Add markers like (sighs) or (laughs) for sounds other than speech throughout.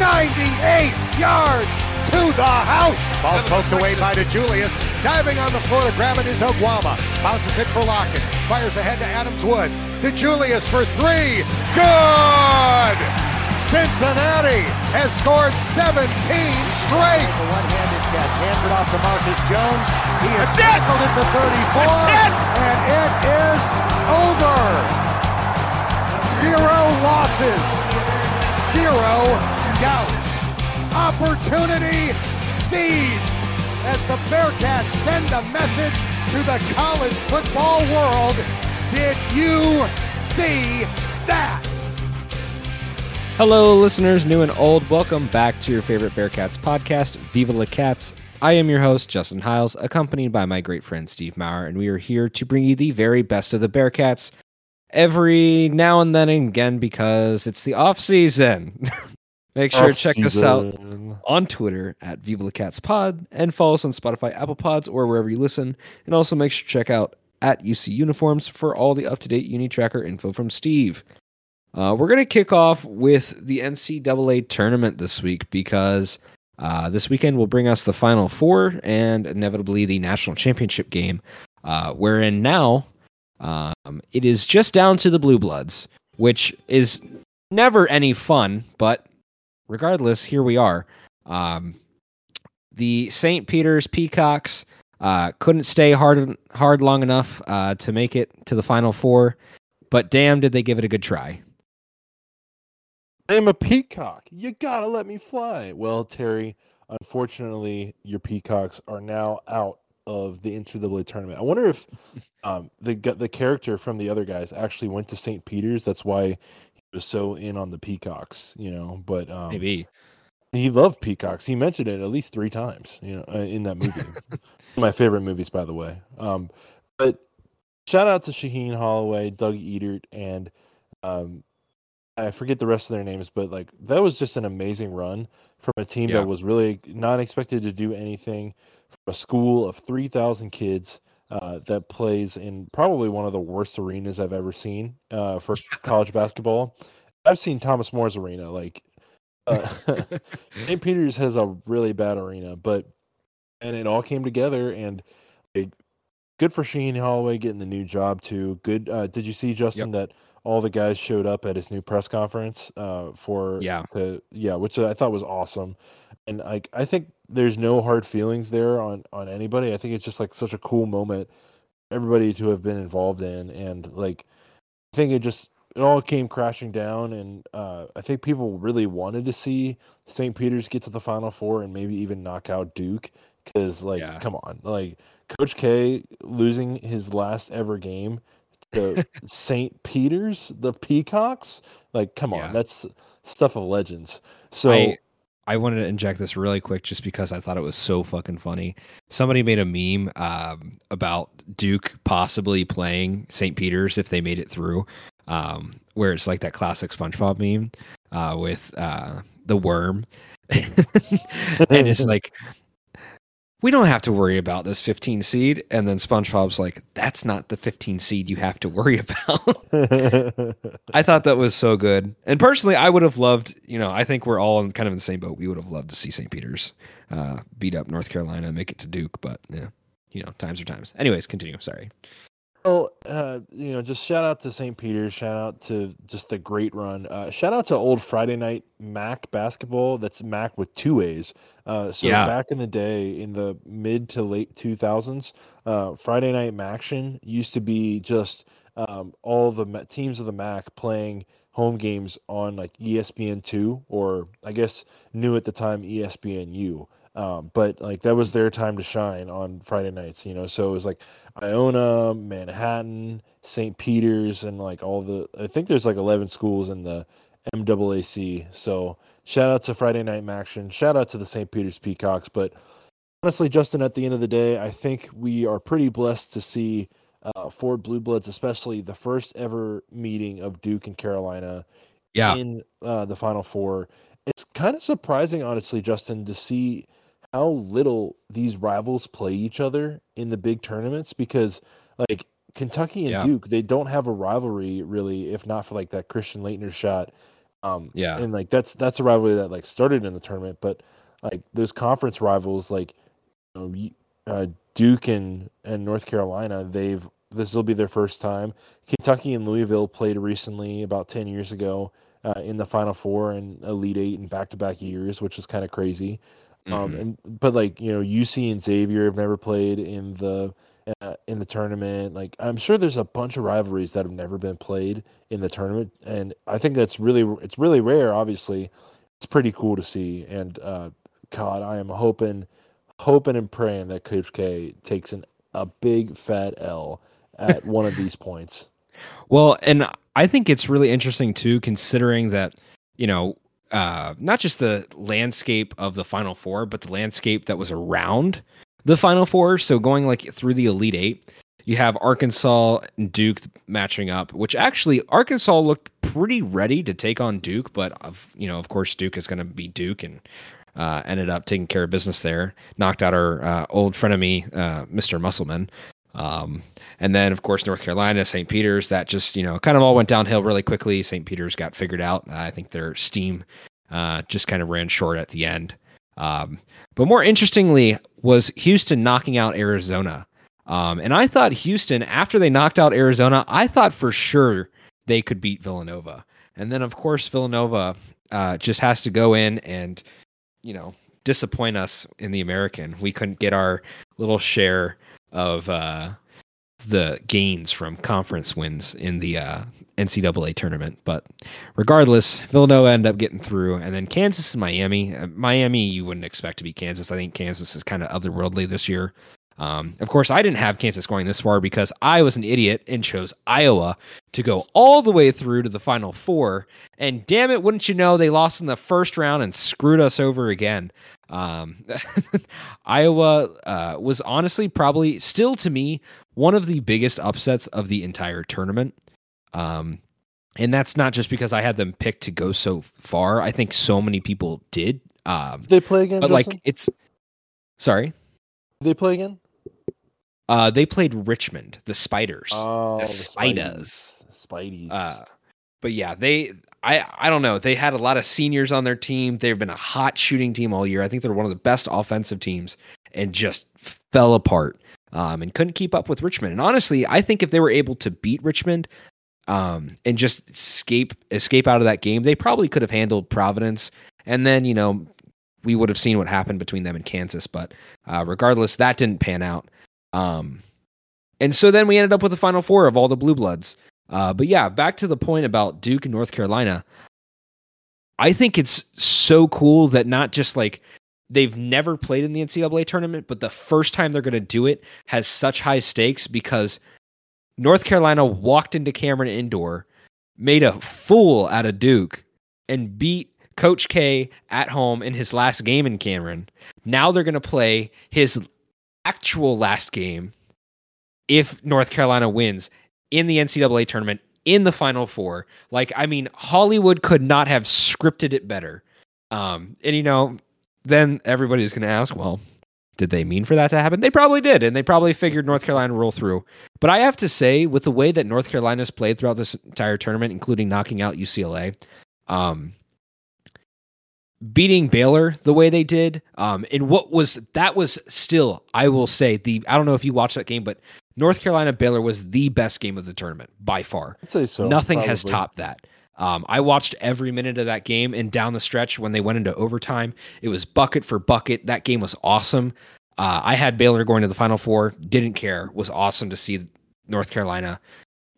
98 yards to the house. Ball's poked away by DeJulius. Diving on the floor to grab it is Oguama. Bounces it for Lockett. Fires ahead to Adams Woods. DeJulius for three. Good! Cincinnati has scored 17 straight. The one-handed catch. Hands it off to Marcus Jones. He has That's it! tackled at the 34. That's it! And it is over. Zero losses. Zero doubt. Opportunity seized as the Bearcats send a message to the college football world. Did you see that? Hello, listeners, new and old. Welcome back to your favorite Bearcats podcast, Viva La Cats. I am your host, Justin Hiles, accompanied by my great friend Steve Maurer, and we are here to bring you the very best of the Bearcats every now and then and again because it's the off season. (laughs) Make sure to check us out on Twitter at Viva La Cats Pod and follow us on Spotify, Apple Pods, or wherever you listen. And also make sure to check out at UC Uniforms for all the up to date Uni Tracker info from Steve. Uh, we're going to kick off with the NCAA tournament this week because uh, this weekend will bring us the Final Four and inevitably the national championship game, uh, wherein now um, it is just down to the Blue Bloods, which is never any fun, but regardless, here we are. Um, the St. Peter's Peacocks uh, couldn't stay hard hard long enough uh, to make it to the Final Four, but damn, did they give it a good try. I'm a peacock. You gotta let me fly. Well, Terry, unfortunately, your peacocks are now out of the NCAA tournament. I wonder if (laughs) um, the the character from the other guys actually went to St. Peter's. That's why was so in on the peacocks, you know. But um, Maybe. he loved peacocks. He mentioned it at least three times, you know, uh, in that movie. (laughs) My favorite movies, by the way. Um, but shout out to Shaheen Holloway, Doug Edert, and um, I forget the rest of their names, but like that was just an amazing run from a team Yeah. that was really not expected to do anything. From a school of three thousand kids uh, that plays in probably one of the worst arenas I've ever seen uh, for (laughs) college basketball. I've seen Thomas More's arena, like uh, (laughs) St. (laughs) Peter's has a really bad arena, but and it all came together and it, good for Shaheen Holloway getting the new job too. Good. Uh, did you see Justin that all the guys showed up at his new press conference uh, for Yeah. to, yeah, which I thought was awesome. And like I think there's no hard feelings there on on anybody. I think it's just like such a cool moment everybody to have been involved in and like I think it just it all came crashing down and uh, I think people really wanted to see St. Peter's get to the final four and maybe even knock out Duke cuz like Yeah. come on. Like Coach K losing his last ever game to St. Peter's, the Peacocks, like come Yeah. on. That's stuff of legends. So I I wanted to inject this really quick just because I thought it was so fucking funny. Somebody made a meme um, about Duke possibly playing St. Peter's if they made it through, um, where it's like that classic SpongeBob meme uh, with uh, the worm, (laughs) and it's like. We don't have to worry about this 15 seed. And then SpongeBob's like, that's not the 15 seed you have to worry (laughs) about. (laughs) I thought that was so good. And personally, I would have loved, you know, I think we're all in kind of in the same boat. We would have loved to see St. Peter's uh, beat up North Carolina make it to Duke, but yeah, you know, times are times. Anyways, continue. Sorry. Well, uh, you know, just shout out to St. Peter's. Shout out to just a great run. Uh, shout out to old Friday night MAAC basketball. That's Mac with two A's. Uh, so Yeah. back in the day, in the mid to late two thousands, uh, Friday night Maction used to be just um, all the teams of the MAAC playing home games on like ESPN two or I guess new at the time E ESPNU. Um, but like that was their time to shine on Friday nights, you know. So it was like Iona, Manhattan, St. Peter's, and like all the. I think there's like 11 schools in the MAAC. So shout out to Friday Night Action. Shout out to the St. Peter's Peacocks. But honestly, Justin, at the end of the day, I think we are pretty blessed to see uh, Ford Blue Bloods, especially the first ever meeting of Duke and Carolina Yeah. in uh, the Final Four. It's kind of surprising, honestly, Justin, to see how little these rivals play each other in the big tournaments because, like, Kentucky and Yeah. Duke, they don't have a rivalry really, if not for like that Christian Laettner shot. Um, Yeah. and like that's that's a rivalry that like started in the tournament, but like those conference rivals, like you know, uh, Duke and and North Carolina, they've this will be their first time. Kentucky and Louisville played recently about ten years ago uh, in the Final Four and Elite Eight in back to back years, which is kind of crazy. Um, Mhm. and but like you know, UC and Xavier have never played in the uh, in the tournament. Like I'm sure there's a bunch of rivalries that have never been played in the tournament, and I think that's really it's really rare. Obviously, it's pretty cool to see. And uh, God, I am hoping, hoping and praying that Coach K takes an a big fat L at (laughs) one of these points. Well, and I think it's really interesting too, considering that, you know, uh, not just the landscape of the Final Four, but the landscape that was around the Final Four. So going like through the Elite Eight, you have Arkansas and Duke matching up, which actually Arkansas looked pretty ready to take on Duke, but of you know, of course, Duke is going to be Duke and. Uh, ended up taking care of business there. Knocked out our uh, old frenemy, uh, Mr. Musselman. Um, and then, of course, North Carolina, St. Peter's, that just, you know, kind of all went downhill really quickly. St. Peter's got figured out. I think their steam uh, just kind of ran short at the end. Um, but more interestingly, was Houston knocking out Arizona. Um, and I thought Houston, after they knocked out Arizona, I thought for sure they could beat Villanova. And then, of course, Villanova uh, just has to go in and, you know, disappoint us in the American. We couldn't get our little share of uh, the gains from conference wins in the uh, NCAA tournament. But regardless, Villanova ended up getting through, and then Kansas and Miami. Uh, Miami, you wouldn't expect to be Kansas. I think Kansas is kind of otherworldly this year. Um, of course, I didn't have Kansas going this far because I was an idiot and chose Iowa to go all the way through to the Final Four. And damn it, wouldn't you know, they lost in the first round and screwed us over again. Um, (laughs) Iowa uh, was honestly probably still to me one of the biggest upsets of the entire tournament. Um, and that's not just because I had them picked to go so far. I think so many people did. Um, They play again, but Justin? like it's sorry. they play again. Uh, they played Richmond, the Spiders, Oh, the the Spiders. Spideys. Uh, but yeah, they I I don't know. They had a lot of seniors on their team. They've been a hot shooting team all year. I think they're one of the best offensive teams, and just fell apart. Um, and couldn't keep up with Richmond. And honestly, I think if they were able to beat Richmond, um, and just escape escape out of that game, they probably could have handled Providence. And then you know we would have seen what happened between them and Kansas. But uh, regardless, that didn't pan out. Um, and so then we ended up with the final four of all the blue bloods. Uh, but yeah, back to the point about Duke and North Carolina. I think it's so cool that not just like they've never played in the NCAA tournament, but the first time they're going to do it has such high stakes because North Carolina walked into Cameron Indoor, made a fool out of Duke, and beat Coach K at home in his last game in Cameron. Now they're going to play his actual last game if North Carolina wins in the NCAA tournament in the Final Four. Like, I mean, Hollywood could not have scripted it better. Um, and you know, then everybody's going to ask, well, did they mean for that to happen? They probably did, and they probably figured North Carolina roll through. But I have to say, with the way that North Carolina's played throughout this entire tournament, including knocking out UCLA, um, beating Baylor the way they did, um, and what was that was still, I will say, the I don't know if you watched that game, but North Carolina Baylor was the best game of the tournament by far. I'd say so. Nothing has topped that. Um, I watched every minute of that game, and down the stretch when they went into overtime, it was bucket for bucket. That game was awesome. Uh, I had Baylor going to the Final Four. Didn't care. Was awesome to see North Carolina,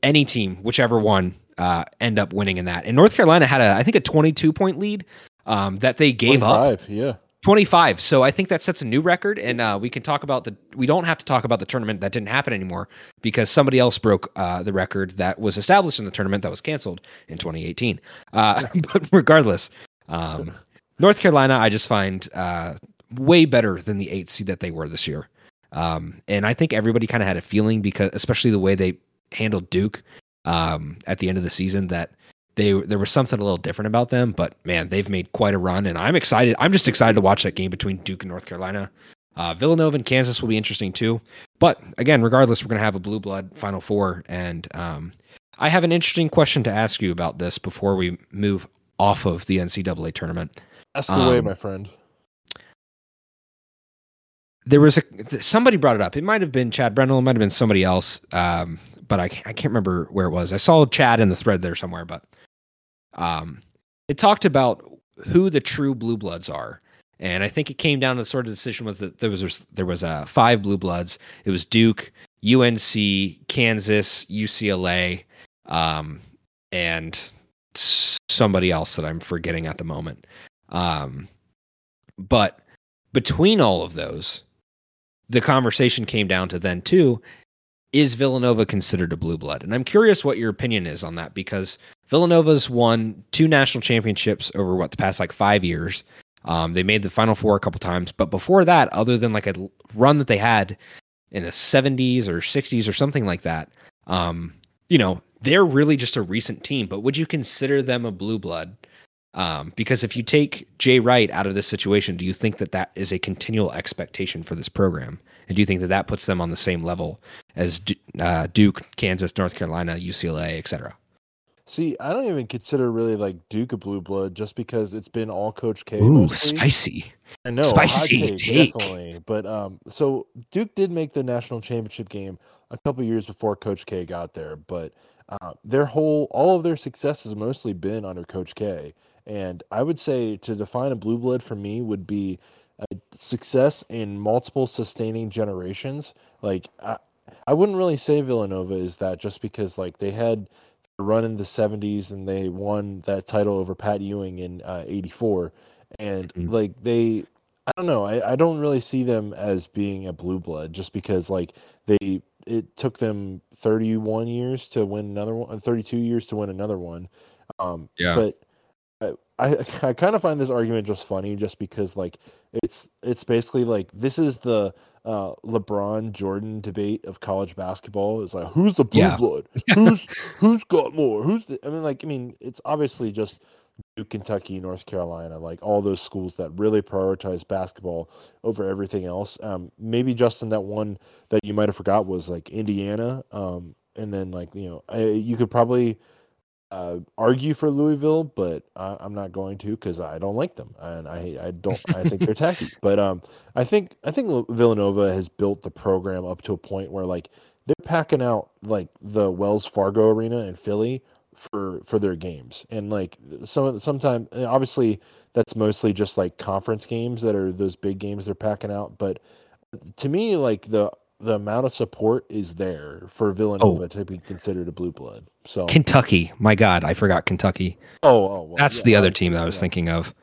any team, whichever one, uh, end up winning in that. And North Carolina had a, I think, a 22 point lead um, that they gave up Yeah. 25. So I think that sets a new record, and uh, we can talk about the. We don't have to talk about the tournament that didn't happen anymore because somebody else broke uh, the record that was established in the tournament that was canceled in 2018. Uh, (laughs) but regardless, um, North Carolina, I just find uh, way better than the eight seed that they were this year. Um, and I think everybody kind of had a feeling because, especially the way they handled Duke um, at the end of the season, that they there was something a little different about them. But man, they've made quite a run, and I'm excited. I'm just excited to watch that game between Duke and North Carolina. Uh, Villanova and Kansas will be interesting too. But again, regardless, we're going to have a blue blood Final Four, and um, I have an interesting question to ask you about this before we move off of the NCAA tournament. Ask away, Um, my friend. there was a somebody brought it up. It might have been Chad Brendel, it might have been somebody else, um, but I can't, I can't remember where it was. I saw Chad in the thread there somewhere, but um, it talked about who the true blue bloods are, and I think it came down to the sort of decision was that there was there was uh, five blue bloods. It was Duke, UNC, Kansas, UCLA, um, and somebody else that I'm forgetting at the moment. Um, but between all of those, the conversation came down to then too is Villanova considered a blue blood? And I'm curious what your opinion is on that because Villanova's won two national championships over what the past like five years. Um, they made the Final Four a couple times, but before that, other than like a run that they had in the 70s or 60s or something like that, um, you know, they're really just a recent team. But would you consider them a blue blood? Um, because if you take Jay Wright out of this situation, do you think that that is a continual expectation for this program? And do you think that that puts them on the same level as uh, Duke, Kansas, North Carolina, UCLA, et cetera? See, I don't even consider really like Duke a blue blood just because it's been all Coach K. Ooh, mostly. spicy. I know, Spicy hot take. definitely. But um, so Duke did make the national championship game a couple years before Coach K got there, but uh, their whole all of their success has mostly been under Coach K. And I would say to define a blue blood for me would be a success in multiple sustaining generations. Like I, I wouldn't really say Villanova is that just because like they had a run in the 70s and they won that title over Pat Ewing in uh, 84 and Mhm. like they I don't know I, I don't really see them as being a blue blood just because like they it took them 31 years to win another one 32 years to win another one um Yeah. but I, (laughs) I kind of find this argument just funny just because like it's it's basically like this is the uh LeBron Jordan debate of college basketball it's like who's the blue Yeah. blood (laughs) who's who's got more who's the I mean like I mean it's obviously just Duke, Kentucky, North Carolina, like all those schools that really prioritize basketball over everything else. Um, maybe Justin, that one that you might have forgot was like Indiana. Um, and then like you know, I, you could probably uh, argue for Louisville, but I, I'm not going to because I don't like them and I I don't I think they're tacky. (laughs) But um, I think I think Villanova has built the program up to a point where like they're packing out like the Wells Fargo Arena in Philly for for their games and like some sometimes obviously that's mostly just like conference games that are those big games they're packing out but to me like the the amount of support is there for Villanova to be considered a blue blood so Kentucky. My God, I forgot Kentucky. oh, oh well, That's yeah, the other obviously, team that I was yeah. thinking of.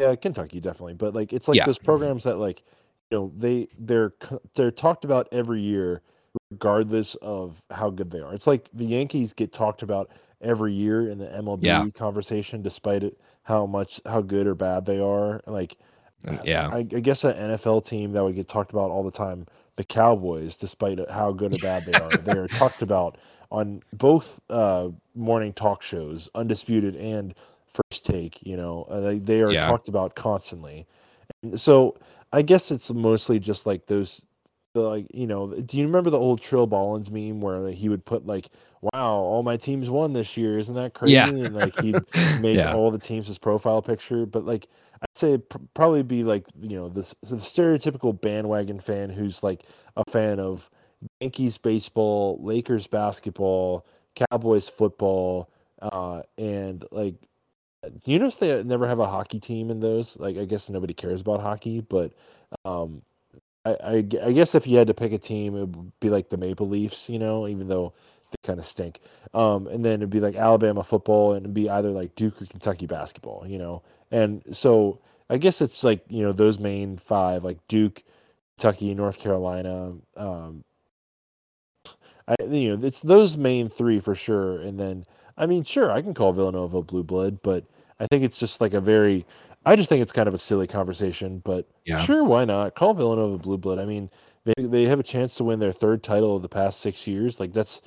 Yeah, Kentucky definitely, but like it's like Yeah. those programs that like you know they they're they're talked about every year regardless of how good they are. It's like the Yankees get talked about every year in the MLB conversation despite it how much how good or bad they are. Like Uh, Yeah. I, I guess an NFL team that would get talked about all the time, the Cowboys, despite how good or bad they are, they are (laughs) talked about on both uh, morning talk shows, Undisputed and First Take. You know, uh, they, they are Yeah. talked about constantly. And so I guess it's mostly just like those. The, like you know, do you remember the old Trill Ballins meme where he would put like, "Wow, all my teams won this year, isn't that crazy?" Yeah. And like he (laughs) made Yeah. all the teams his profile picture. But like I'd say pr- probably be like you know this the stereotypical bandwagon fan who's like a fan of Yankees baseball, Lakers basketball, Cowboys football, uh, and like do you notice they never have a hockey team in those? Like I guess nobody cares about hockey, but um, I, I I guess if you had to pick a team, it would be like the Maple Leafs, you know, even though they kind of stink. Um, and then it'd be like Alabama football, and it'd be either like Duke or Kentucky basketball, you know. And so I guess it's like you know those main five, like Duke, Kentucky, North Carolina. Um, I you know it's those main three for sure, and then I mean sure I can call Villanova blue blood, but I think it's just like a very I just think it's kind of a silly conversation, but Yeah. sure, why not? Call Villanova blue blood. I mean, they they have a chance to win their third title of the past six years. Like that's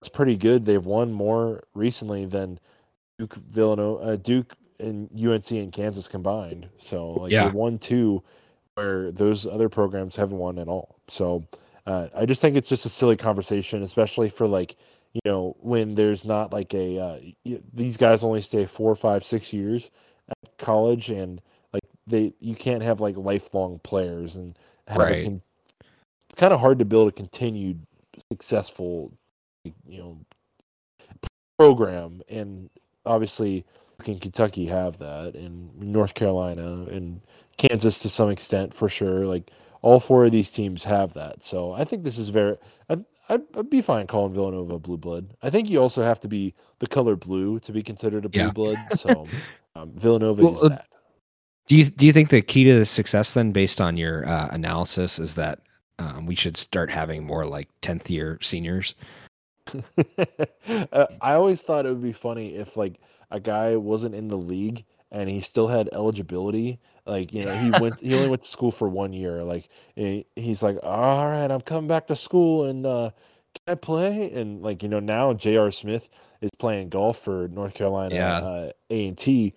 that's pretty good. They've won more recently than Duke, Villanova, uh, Duke, and UNC and Kansas combined. So like Yeah. they won two, where those other programs haven't won at all. So uh, I just think it's just a silly conversation, especially for like you know when there's not like a uh, these guys only stay four, five, six years at college, and like they you can't have like lifelong players and Right. con- it's kind of hard to build a continued successful you know program and obviously can Kentucky have that and North Carolina and Kansas to some extent for sure like all four of these teams have that so I think this is very I'd, I'd, I'd be fine calling Villanova blue blood I think you also have to be the color blue to be considered a blue Yeah. blood so (laughs) um, Villanova Well, is uh, that Do you do you think the key to the success then, based on your uh, analysis, is that um, we should start having more like tenth year seniors? (laughs) uh, I always thought it would be funny if like a guy wasn't in the league and he still had eligibility. Like you know, he went. he only (laughs) went to school for one year. Like he- he's like, all right, I'm coming back to school and uh, can I play? And like you know, now J.R. Smith is playing golf for North Carolina uh, A and T,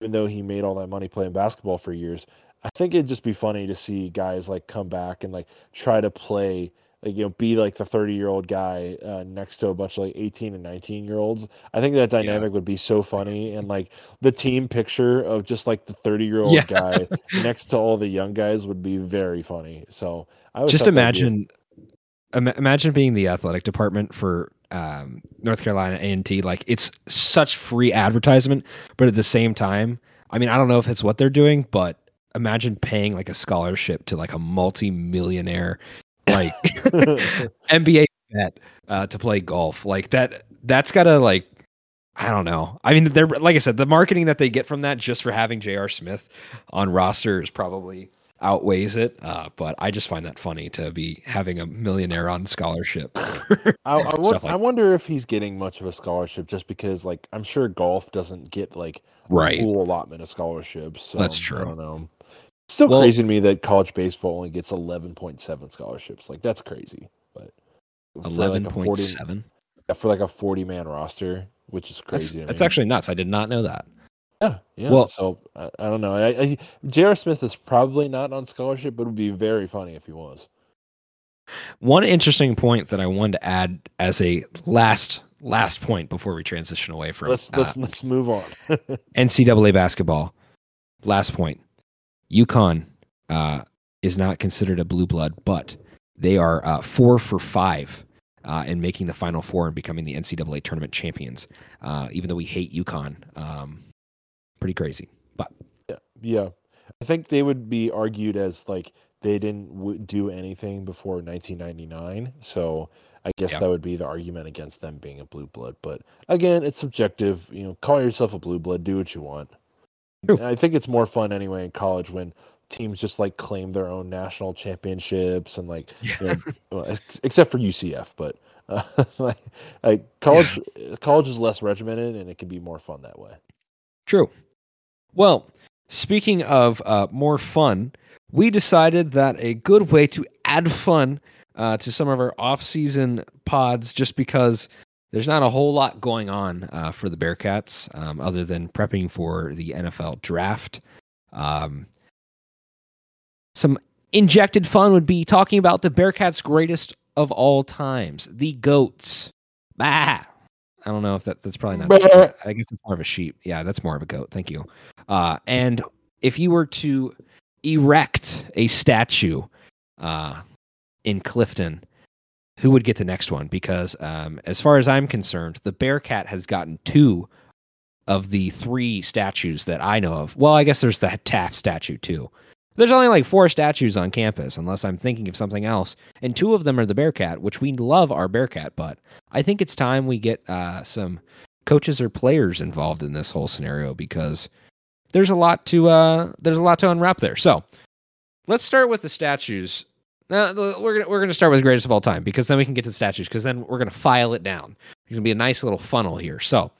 even though he made all that money playing basketball for years. I think it'd just be funny to see guys like come back and like try to play like you know be like the 30 year old guy uh, next to a bunch of like 18 and 19 year olds i think that dynamic would be so funny and like the team picture of just like the 30 year old Yeah. guy (laughs) next to all the young guys would be very funny so i Just be imagine, imagine being the athletic department for um, North Carolina A and T. Like it's such free advertisement, but at the same time, I mean, I don't know if it's what they're doing, but imagine paying like a scholarship to like a multi-millionaire, like (laughs) NBA vet uh, to play golf. Like that. That's gotta like. I don't know. I mean, they're like I said, the marketing that they get from that just for having J.R. Smith on roster is probably outweighs it. Uh, but I just find that funny to be having a millionaire on scholarship. (laughs) I, I, Stuff like I wonder if he's getting much of a scholarship just because like i'm sure golf doesn't get like a right. full allotment of scholarships. so That's i true. don't know still Well- crazy to me that college baseball only gets 11.7 scholarships like that's crazy but for, like, a Eleven 40 point seven. Yeah, for like a 40 man roster, which is That's, crazy. that's me. actually nuts. I did not know that. Yeah, yeah. well- so I, I don't know. I, I, J.R. Smith is probably not on scholarship, but it would be very funny if he was. One interesting point that I wanted to add as a last last point before we transition away from Let's uh, let's let's move on. (laughs) NCAA basketball. Last point. UConn uh, is not considered a blue blood, but they are uh, four for five uh, in making the Final Four and becoming the NCAA tournament champions. Uh, even though we hate UConn, um, pretty crazy. But yeah, yeah. I think they would be argued as like they didn't w- do anything before 1999. So I guess Yeah. that would be the argument against them being a blue blood. But again, it's subjective. You know, call yourself a blue blood, do what you want. I think it's more fun anyway in college when teams just like claim their own national championships and like you know, well, ex- except for UCF, but uh, (laughs) like, like college college is less regimented and it can be more fun that way. True. Well, speaking of uh, more fun, we decided that a good way to add fun uh, to some of our off-season pods, just because there's not a whole lot going on uh, for the Bearcats um, other than prepping for the NFL draft. Um, some injected fun would be talking about the Bearcats' greatest of all times, the goats. Bah. I don't know if that that's probably not. I guess it's more of a sheep. Yeah, that's more of a goat. Thank you. Uh, and if you were to erect a statue uh, in Clifton, who would get the next one? Because um, as far as I'm concerned, the Bearcat has gotten two of the three statues that I know of. Well, I guess there's the Taft statue too. There's only like four statues on campus, unless I'm thinking of something else. And two of them are the Bearcat, which we love our Bearcat, but I think it's time we get uh, some coaches or players involved in this whole scenario because there's a lot to uh, there's a lot to unwrap there. So let's start with the statues. Now we're gonna we're gonna start with greatest of all time because then we can get to the statues because then we're gonna file it down. There's gonna be a nice little funnel here. So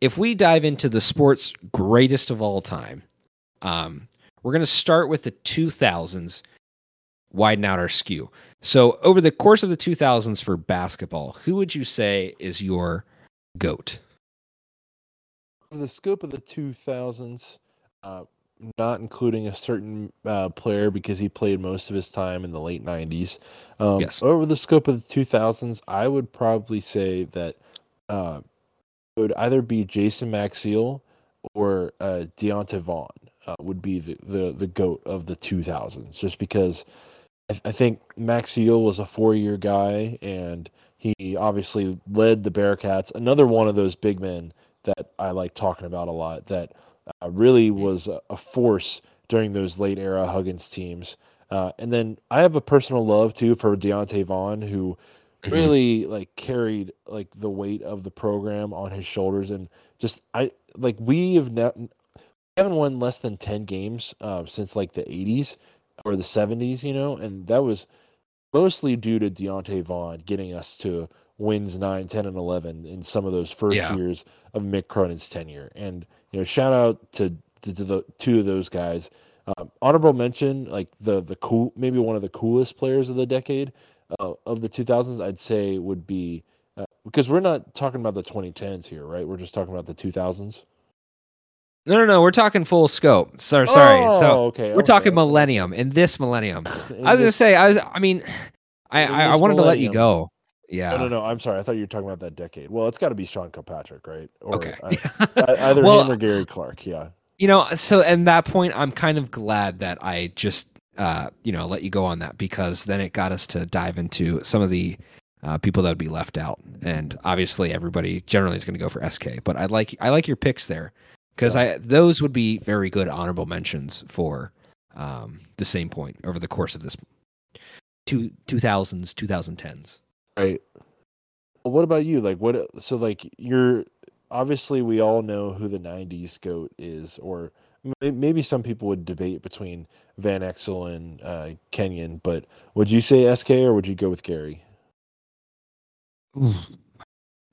if we dive into the sports greatest of all time, um, we're gonna start with the 2000s, widen out our skew. So over the course of the 2000s for basketball, who would you say is your goat? The scope of the 2000s, uh, not including a certain uh, player because he played most of his time in the late 90s. Um, Yes. Over the scope of the 2000s, I would probably say that uh, it would either be Jason Maxiell or uh, Deonta Vaughn uh, would be the, the, the GOAT of the 2000s, just because I, I think Maxiell was a four year guy and he obviously led the Bearcats. Another one of those big men that I like talking about a lot that uh, really was a, a force during those late era Huggins teams. Uh, and then I have a personal love too for Deonta Vaughn, who Mhm. really like carried like the weight of the program on his shoulders, and just I like we have ne- haven't won less than ten games uh, since like the '80s or the '70s, you know, and that was mostly due to Deonta Vaughn getting us to wins 9, 10, and 11 in some of those first Yeah. years of Mick Cronin's tenure. And, you know, shout out to, to, to the two of those guys. Um, honorable mention, like the, the cool, maybe one of the coolest players of the decade uh, of the 2000s, I'd say would be, uh, because we're not talking about the 2010s here, right? We're just talking about the 2000s. No, no, no. We're talking full scope. Sorry, sorry. Oh, so okay. we're talking okay. millennium in this millennium. In (laughs) I was gonna say, I was. I mean, I I, I this wanted to let you go. Yeah. No, no, no. I'm sorry. I thought you were talking about that decade. Well, it's got to be Sean Kilpatrick, right? Or Okay. I- I- (laughs) either well, him or Gary Clark. Yeah. you know, so at that point, I'm kind of glad that I just, uh, you know, let you go on that because then it got us to dive into some of the uh, people that would be left out, and obviously everybody generally is going to go for SK. But I like I like your picks there because I those would be very good honorable mentions for um, the same point over the course of this two two thousands two thousand tens. Right. Well, what about you? Like, what? So, like, you're obviously we all know who the '90s goat is, or maybe some people would debate between Van Exel and uh, Kenyon. But would you say SK or would you go with Gary?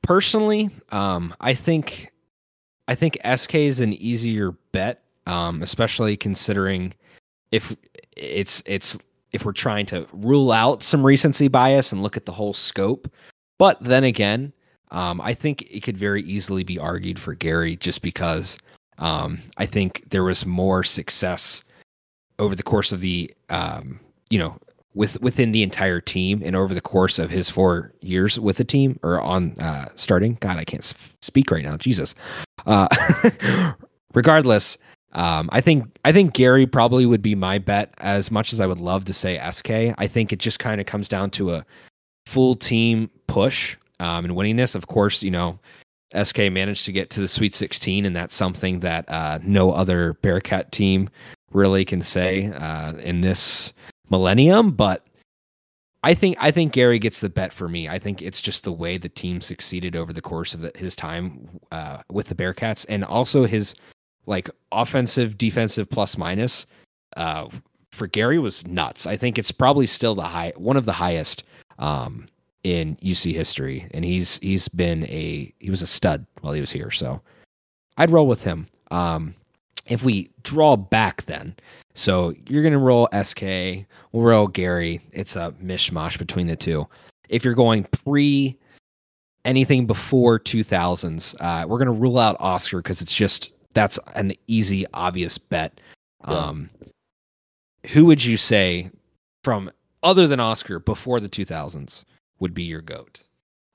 personally um i think i think sk is an easier bet um especially considering if it's it's if we're trying to rule out some recency bias and look at the whole scope. But then again um i think it could very easily be argued for gary just because um i think there was more success over the course of the um you know with within the entire team and over the course of his four years with the team or on uh, starting. God, I can't speak right now. Jesus. Uh, (laughs) regardless, um, I think I think Gary probably would be my bet. As much as I would love to say SK, I think it just kind of comes down to a full team push um, and winning this. Of course, you know. SK managed to get to the Sweet 16, and that's something that uh, no other Bearcat team really can say uh, in this millennium, but I think I think Gary gets the bet for me. I think it's just the way the team succeeded over the course of the, his time uh, with the Bearcats, and also his like offensive, defensive plus minus uh, for Gary was nuts. I think it's probably still the high one of the highest um, in UC history, and he's he's been a he was a stud while he was here. So I'd roll with him. Um, if we draw back, then so you're gonna roll SK, we'll roll Gary. It's a mishmash between the two. If you're going pre anything before 2000s, uh, we're gonna rule out Oscar because it's just that's an easy, obvious bet. Yeah. Um, who would you say from other than Oscar before the 2000s would be your goat?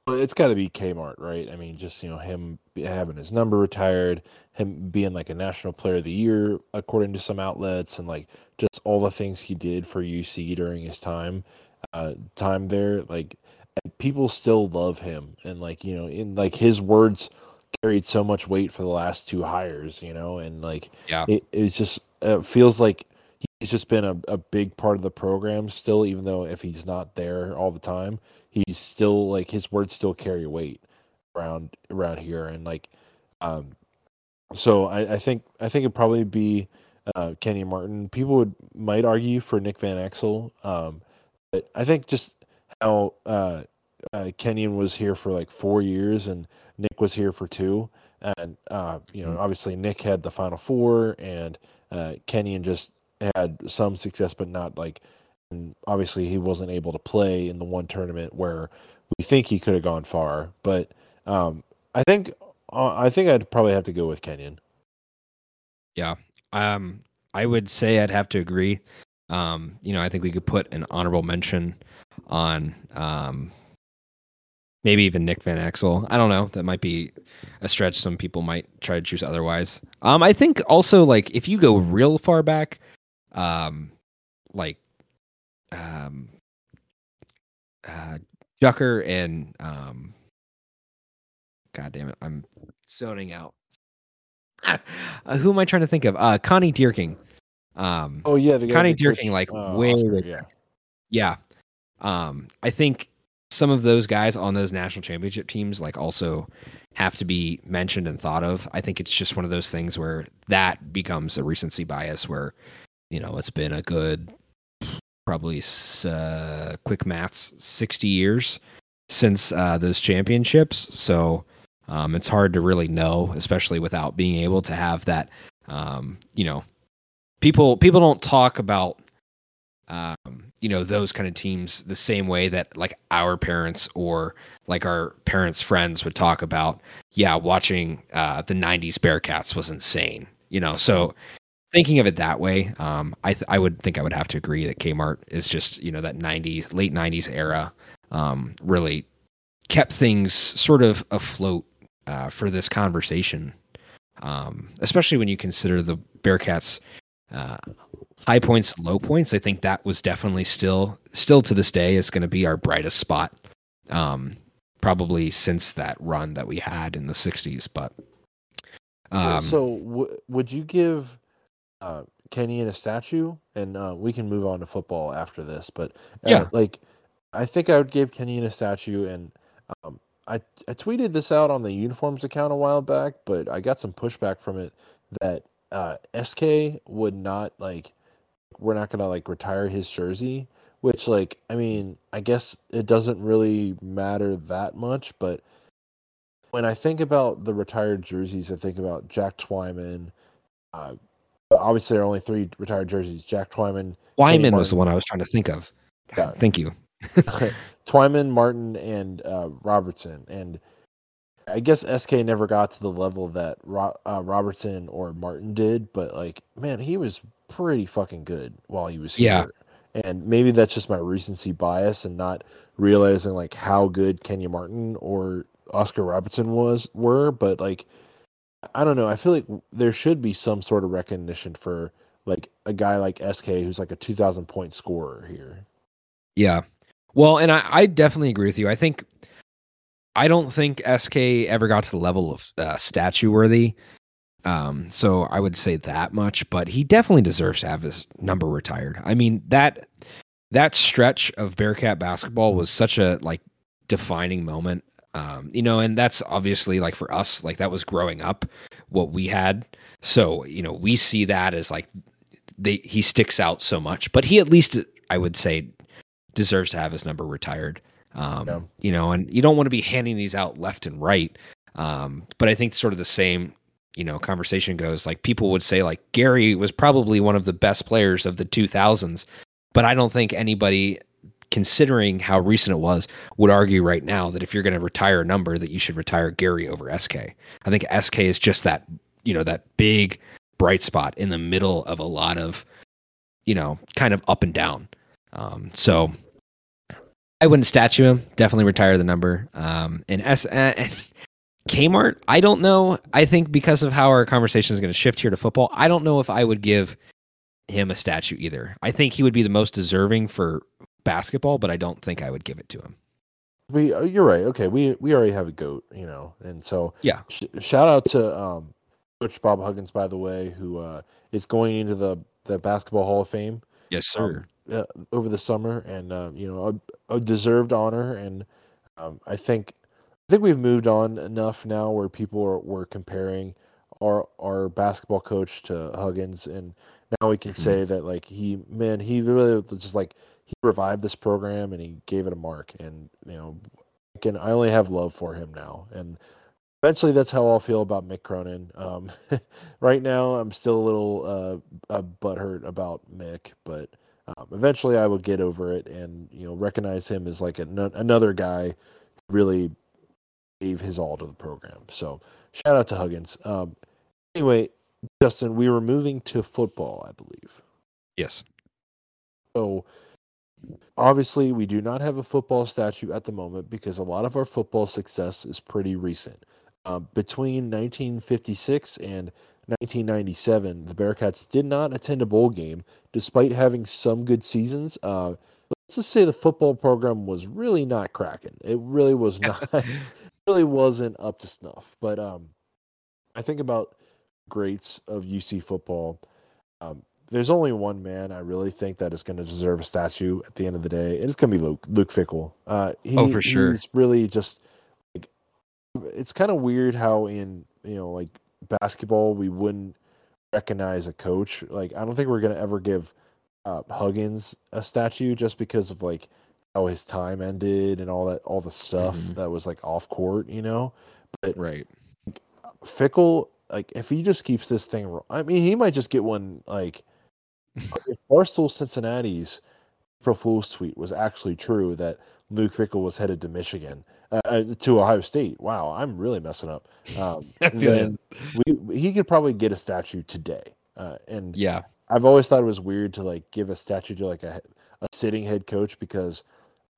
It's got to be Kmart, right? I mean, just you know him having his number retired, him being like a national player of the year according to some outlets, and like just all the things he did for UC during his time, uh, time there. Like people still love him, and like you know, in like his words carried so much weight for the last two hires, you know, and like Yeah. it it's just it feels like he's just been a, a big part of the program still, even though if he's not there all the time, he's still like his words still carry weight around around here and like um so I, I think I think it'd probably be uh, Kenny Martin. People would might argue for Nick Van Exel, um, but I think just how uh, uh, Kenyon was here for like four years and Nick was here for two, and uh, you know Mm. obviously Nick had the Final Four and uh, Kenyon just had some success, but not like. And obviously, he wasn't able to play in the one tournament where we think he could have gone far. But um, I think uh, I think I'd probably have to go with Kenyon. Yeah, um, I would say I'd have to agree. Um, you know, I think we could put an honorable mention on um, maybe even Nick Van Exel. I don't know. That might be a stretch. Some people might try to choose otherwise. Um, I think also like if you go real far back, um, like um, uh, Ducker and um, God damn it, I'm zoning out. (laughs) Uh, who am I trying to think of? Uh, Connie Dierking. Um, Oh yeah, the Connie Dierking, like, uh, way Oscar, yeah. yeah. Um, I think some of those guys on those national championship teams like also have to be mentioned and thought of. I think it's just one of those things where that becomes a recency bias where, you know, it's been a good probably uh, quick maths 60 years since uh, those championships. So um, it's hard to really know, especially without being able to have that, um, you know, people people don't talk about um, you know those kind of teams the same way that like our parents or like our parents' friends would talk about. Yeah, watching uh, the '90s Bearcats was insane. You know, so thinking of it that way, um, I th- I would think I would have to agree that Kmart is just you know that '90s late '90s era um, really kept things sort of afloat uh, for this conversation, um, especially when you consider the Bearcats uh, high points, low points. I think that was definitely still, still to this day, is going to be our brightest spot. Um, probably since that run that we had in the '60s, but um, so w- would you give uh, Kenyon a statue? And uh, we can move on to football after this. But uh, Yeah. like I think I would give Kenyon a statue. And um, I I tweeted this out on the uniforms account a while back, but I got some pushback from it that uh, SK would not like we're not gonna like retire his jersey. Which like I mean I guess it doesn't really matter that much, but when I think about the retired jerseys, I think about Jack Twyman. Uh, obviously, there are only three retired jerseys: Jack Twyman, Wyman was the one I was trying to think of. God. Thank you. Twyman, Martin, and uh, Robertson. And I guess SK never got to the level that Ro- uh, Robertson or Martin did, but like, man, he was pretty fucking good while he was Yeah. here. And maybe that's just my recency bias and not realizing like how good Kenyon Martin or Oscar Robertson was were, but like I don't know. I feel like there should be some sort of recognition for like a guy like SK who's like a 2000 point scorer here. Yeah. Well, and I, I definitely agree with you. I think I don't think SK ever got to the level of uh, statue worthy. Um, so I would say that much, but he definitely deserves to have his number retired. I mean that that stretch of Bearcat basketball was such a like defining moment. Um, you know, and that's obviously like for us, like that was growing up what we had. So, you know, we see that as like they he sticks out so much, but he at least I would say deserves to have his number retired. Um, Yeah. You know, and you don't want to be handing these out left and right. Um, but I think sort of the same, you know, conversation goes like people would say like Gary was probably one of the best players of the 2000s, but I don't think anybody considering how recent it was would argue right now that if you're going to retire a number that you should retire Gary over SK. I think SK is just that, you know, that big bright spot in the middle of a lot of, you know, kind of up and down. Um, so I wouldn't statue him. Definitely retire the number. Um, and S uh, (laughs) Kmart, I don't know. I think because of how our conversation is going to shift here to football, I don't know if I would give him a statue either. I think he would be the most deserving for basketball, but I don't think I would give it to him. We, uh, you're right. Okay, we we already have a goat, you know, and so Yeah. Sh- shout out to um, Coach Bob Huggins, by the way, who uh, is going into the the Basketball Hall of Fame Yes, sir. um, uh, over the summer, and uh, you know, a, a deserved honor. And um, I think I think we've moved on enough now where people are were comparing our our basketball coach to Huggins, and now we can mm-hmm. say that like he man he really just like he revived this program and he gave it a mark, and you know, I can I only have love for him now, and eventually that's how I'll feel about Mick Cronin. Um, (laughs) right now, I'm still a little uh, uh, butthurt about Mick, but um, eventually I will get over it and you know recognize him as like a, another guy who really gave his all to the program. So shout out to Huggins. Um, anyway, Justin, we were moving to football, I believe. Yes. So obviously, we do not have a football statue at the moment because a lot of our football success is pretty recent. Uh, between 1956 and 1997, the Bearcats did not attend a bowl game despite having some good seasons. Uh, let's just say the football program was really not cracking. It really was not, (laughs) really wasn't up to snuff. But um, I think about greats of UC football. Um, there's only one man I really think that is going to deserve a statue at the end of the day, and it's going to be Luke Luke Fickell. Uh, he, oh, for sure. He's really just like it's kind of weird how in you know like basketball we wouldn't recognize a coach. Like I don't think we're going to ever give uh, Huggins a statue just because of like how his time ended and all that all the stuff mm-hmm. that was like off court, you know. But right, Fickell, like if he just keeps this thing, I mean, he might just get one like if Barstool Cincinnati's April Fool's tweet was actually true that Luke Fickell was headed to Michigan uh, uh to Ohio State. Wow, I'm really messing up. Um, (laughs) then we, he could probably get a statue today. Uh, and yeah, I've always thought it was weird to like give a statue to like a, a sitting head coach because,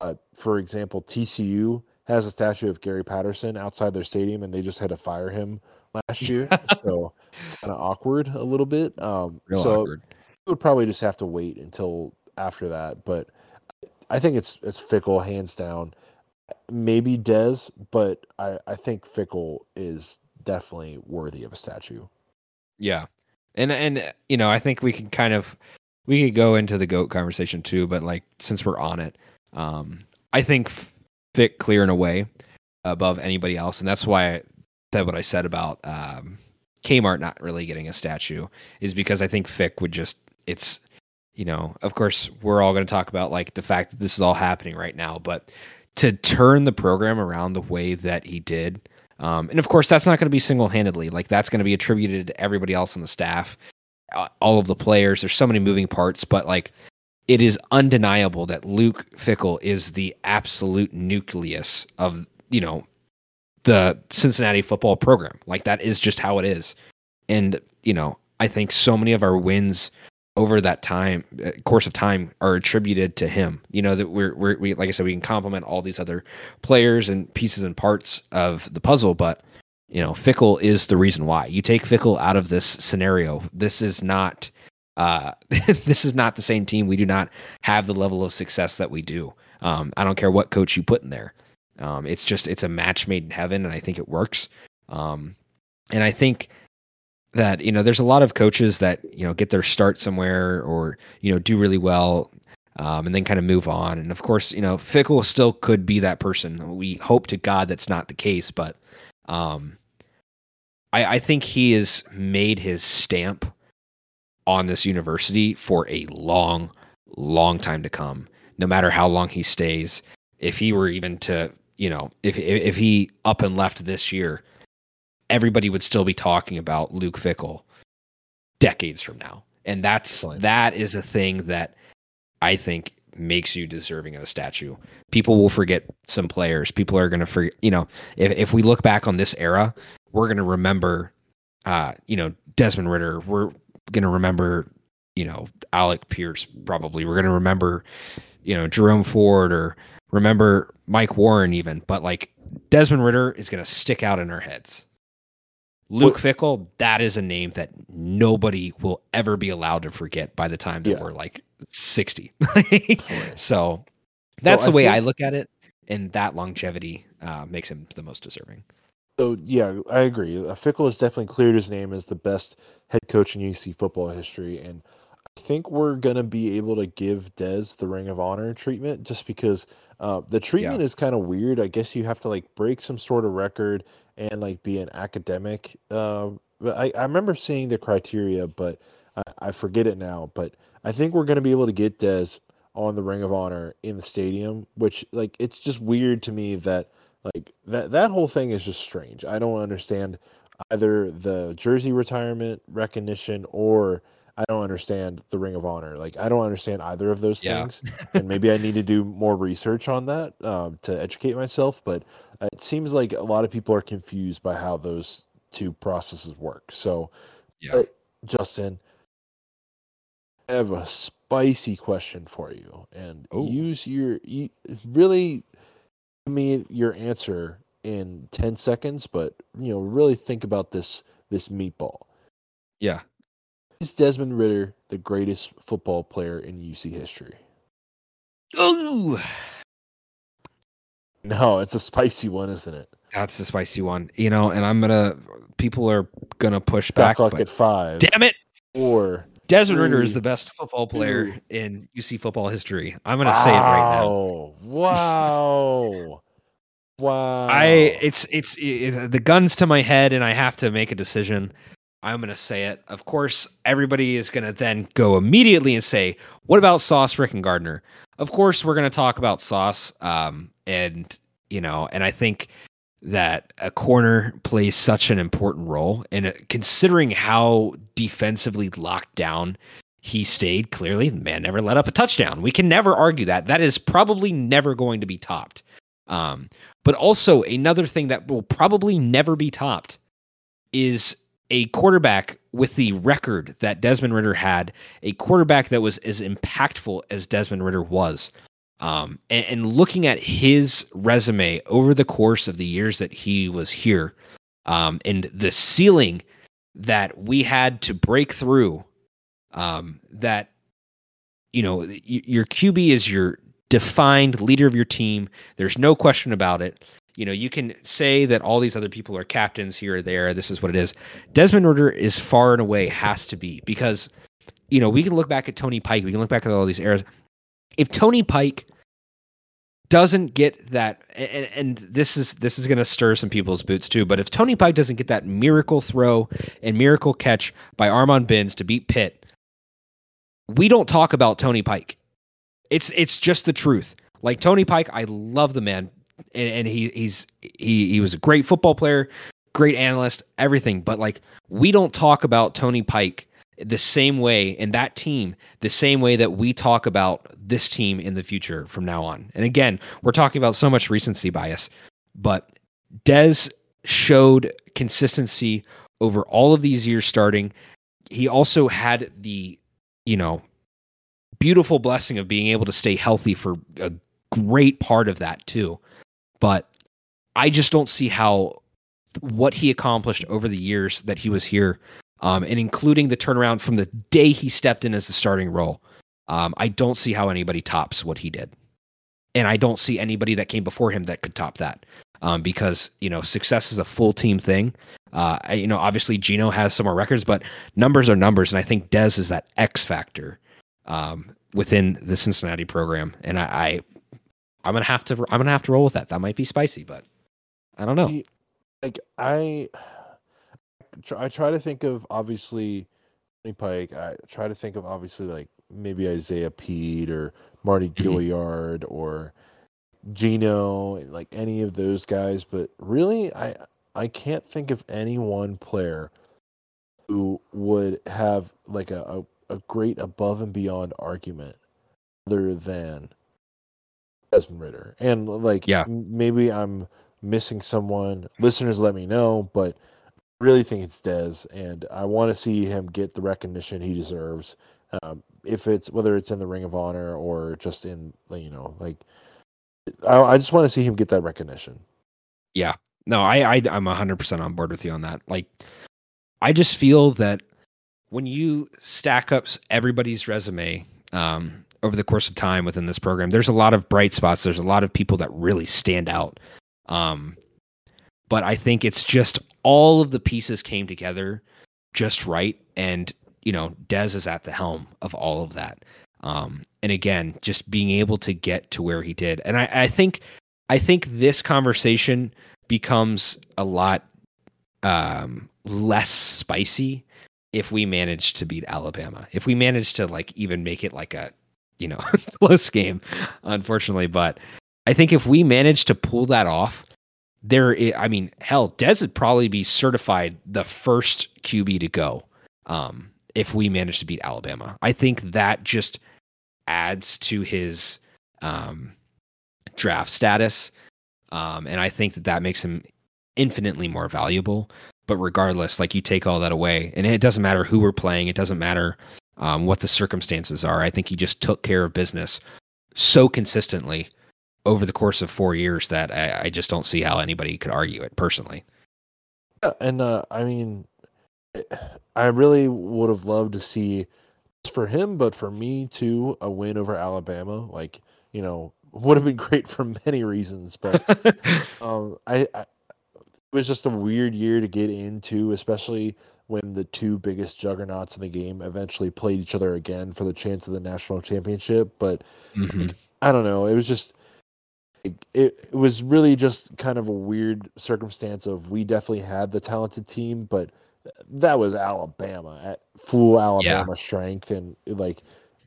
uh, for example, TCU has a statue of Gary Patterson outside their stadium, and they just had to fire him last (laughs) year. so kind of awkward a little bit. Um, Real so awkward would probably just have to wait until after that. But I think it's it's Fickell hands down. Maybe Dez, but I I think Fickell is definitely worthy of a statue. Yeah, and and you know I think we can kind of we could go into the goat conversation too, but like since we're on it, um, I think Fick clear and away above anybody else, and that's why I said what I said about um, Kmart not really getting a statue is because I think Fick would just it's you know, of course, we're all going to talk about like the fact that this is all happening right now, but to turn the program around the way that he did, um, and of course, that's not going to be single handedly. Like that's going to be attributed to everybody else on the staff, uh, all of the players. There's so many moving parts, but like it is undeniable that Luke Fickell is the absolute nucleus of you know the Cincinnati football program. Like that is just how it is, and you know I think so many of our wins over that time uh, course of time are attributed to him. You know that we're, we're we like I said we can complement all these other players and pieces and parts of the puzzle, but you know Fickell is the reason why. You take Fickell out of this scenario, this is not uh, (laughs) this is not the same team. We do not have the level of success that we do. Um, I don't care what coach you put in there. Um, it's just it's a match made in heaven, and I think it works. Um, and I think that you know there's a lot of coaches that you know get their start somewhere or you know do really well um, and then kind of move on. And of course you know Fickell still could be that person. We hope to god that's not the case but um, I, I think he has made his stamp on this university for a long long time to come no matter how long he stays. If he were even to you know if if he up and left this year everybody would still be talking about Luke Fickell decades from now. And that's Excellent. that is a thing that I think makes you deserving of a statue. People will forget some players. People are going to forget, you know, if if we look back on this era, we're going to remember uh, you know, Desmond Ridder. we're going to remember, you know, Alec Pierce probably. We're going to remember, you know, Jerome Ford or remember Mike Warren even, but like Desmond Ridder is going to stick out in our heads. Luke Fickell, that is a name that nobody will ever be allowed to forget by the time that yeah. we're like 60. (laughs) so that's well, the way I, think, I look at it. And that longevity uh, makes him the most deserving. So, yeah, I agree. Fickell has definitely cleared his name as the best head coach in UC football history. And I think we're going to be able to give Dez the Ring of Honor treatment just because uh, the treatment yeah. is kind of weird. I guess you have to like break some sort of record and like be an academic uh, I, I remember seeing the criteria, but I, I forget it now. But I think we're going to be able to get Dez on the Ring of Honor in the stadium, which like it's just weird to me that like that that whole thing is just strange. I don't understand either the jersey retirement recognition or I don't understand the Ring of Honor. Like I don't understand either of those Yeah. things, (laughs) and maybe I need to do more research on that um, to educate myself. But it seems like a lot of people are confused by how those two processes work. So, Yeah. but, Justin, I have a spicy question for you, and Oh. use your you, really give me your answer in ten seconds. But you know, really think about this this meatball. Yeah. Is Desmond Ridder the greatest football player in UC history? Ooh. No, it's a spicy one, isn't it? That's the spicy one. You know, and I'm gonna people are gonna push back. clock at five. damn it. Four. Desmond Ritter is the best football player in UC football history. I'm gonna say it right now. Wow. Wow. wow. I it's it's it, the guns to my head, and I have to make a decision. I'm gonna say it. Of course, everybody is gonna then go immediately and say, "What about Sauce, Rick, and Gardner?" Of course, we're gonna talk about Sauce, um, and you know, and I think that a corner plays such an important role, and it- considering how defensively locked down he stayed, clearly the man never let up a touchdown. We can never argue that. That is probably never going to be topped. Um, but also another thing that will probably never be topped is a quarterback with the record that Desmond Ridder had, a quarterback that was as impactful as Desmond Ridder was. Um, and, and looking at his resume over the course of the years that he was here, um, and the ceiling that we had to break through, um, that you know, your QB is your defined leader of your team. There's no question about it. You know, you can say that all these other people are captains here or there. This is what it is. Desmond Ridder is far and away has to be because, you know, we can look back at Tony Pike. We can look back at all these eras. If Tony Pike doesn't get that, and, and this is this is going to stir some people's boots too. But if Tony Pike doesn't get that miracle throw and miracle catch by Armon Binns to beat Pitt, we don't talk about Tony Pike. It's it's just the truth. Like Tony Pike, I love the man, and, and he he's he he was a great football player, great analyst, everything. But like we don't talk about Tony Pike the same way and that team the same way that we talk about this team in the future from now on. And again, we're talking about so much recency bias, but Dez showed consistency over all of these years starting. He also had the, you know, beautiful blessing of being able to stay healthy for a great part of that too. But I just don't see how what he accomplished over the years that he was here, um, and including the turnaround from the day he stepped in as the starting role. Um, I don't see how anybody tops what he did, and I don't see anybody that came before him that could top that. Um, because you know success is a full team thing. Uh, you know, obviously Gino has some more records, but numbers are numbers, and I think Dez is that X factor um, within the Cincinnati program. And I, I, I'm gonna have to, I'm gonna have to roll with that. That might be spicy, but I don't know. Like I, (sighs) I try to think of obviously Tony Pike. I try to think of obviously like maybe Isaiah Pead or Mardy Mhm. Gilyard or Gino, like any of those guys. But really, I I can't think of any one player who would have like a, a, a great above and beyond argument other than Desmond Ridder. And like Yeah. maybe I'm missing someone. Listeners let me know, but I really think it's Dez and I want to see him get the recognition he deserves. Um, if it's whether it's in the Ring of Honor or just in like, you know, like I, I just want to see him get that recognition. Yeah. No, I, I I'm hundred percent on board with you on that. Like, I just feel that when you stack up everybody's resume um, over the course of time within this program, there's a lot of bright spots. There's a lot of people that really stand out. Um, but I think it's just all of the pieces came together just right, and you know, Dez is at the helm of all of that. Um, and again, just being able to get to where he did, and I, I think, I think this conversation becomes a lot um, less spicy if we manage to beat Alabama. If we manage to like even make it like a you know (laughs) close game, unfortunately, but I think if we manage to pull that off, there. I mean, hell, Dez would probably be certified the first QB to go um, if we manage to beat Alabama. I think that just adds to his um, draft status, um, and I think that that makes him infinitely more valuable. But regardless, like you take all that away, and it doesn't matter who we're playing. It doesn't matter um, what the circumstances are. I think he just took care of business so consistently over the course of four years that I, I just don't see how anybody could argue it personally. Yeah, and uh, I mean, I really would have loved to see for him, but for me too, a win over Alabama. Like you know, (laughs) would have been great for many reasons, but (laughs) um, I, I it was just a weird year to get into, especially when the two biggest juggernauts in the game eventually played each other again for the chance of the national championship. But mm-hmm. I don't know. It was just it, it was really just kind of a weird circumstance of we definitely had the talented team, but that was Alabama at full Alabama yeah. strength and like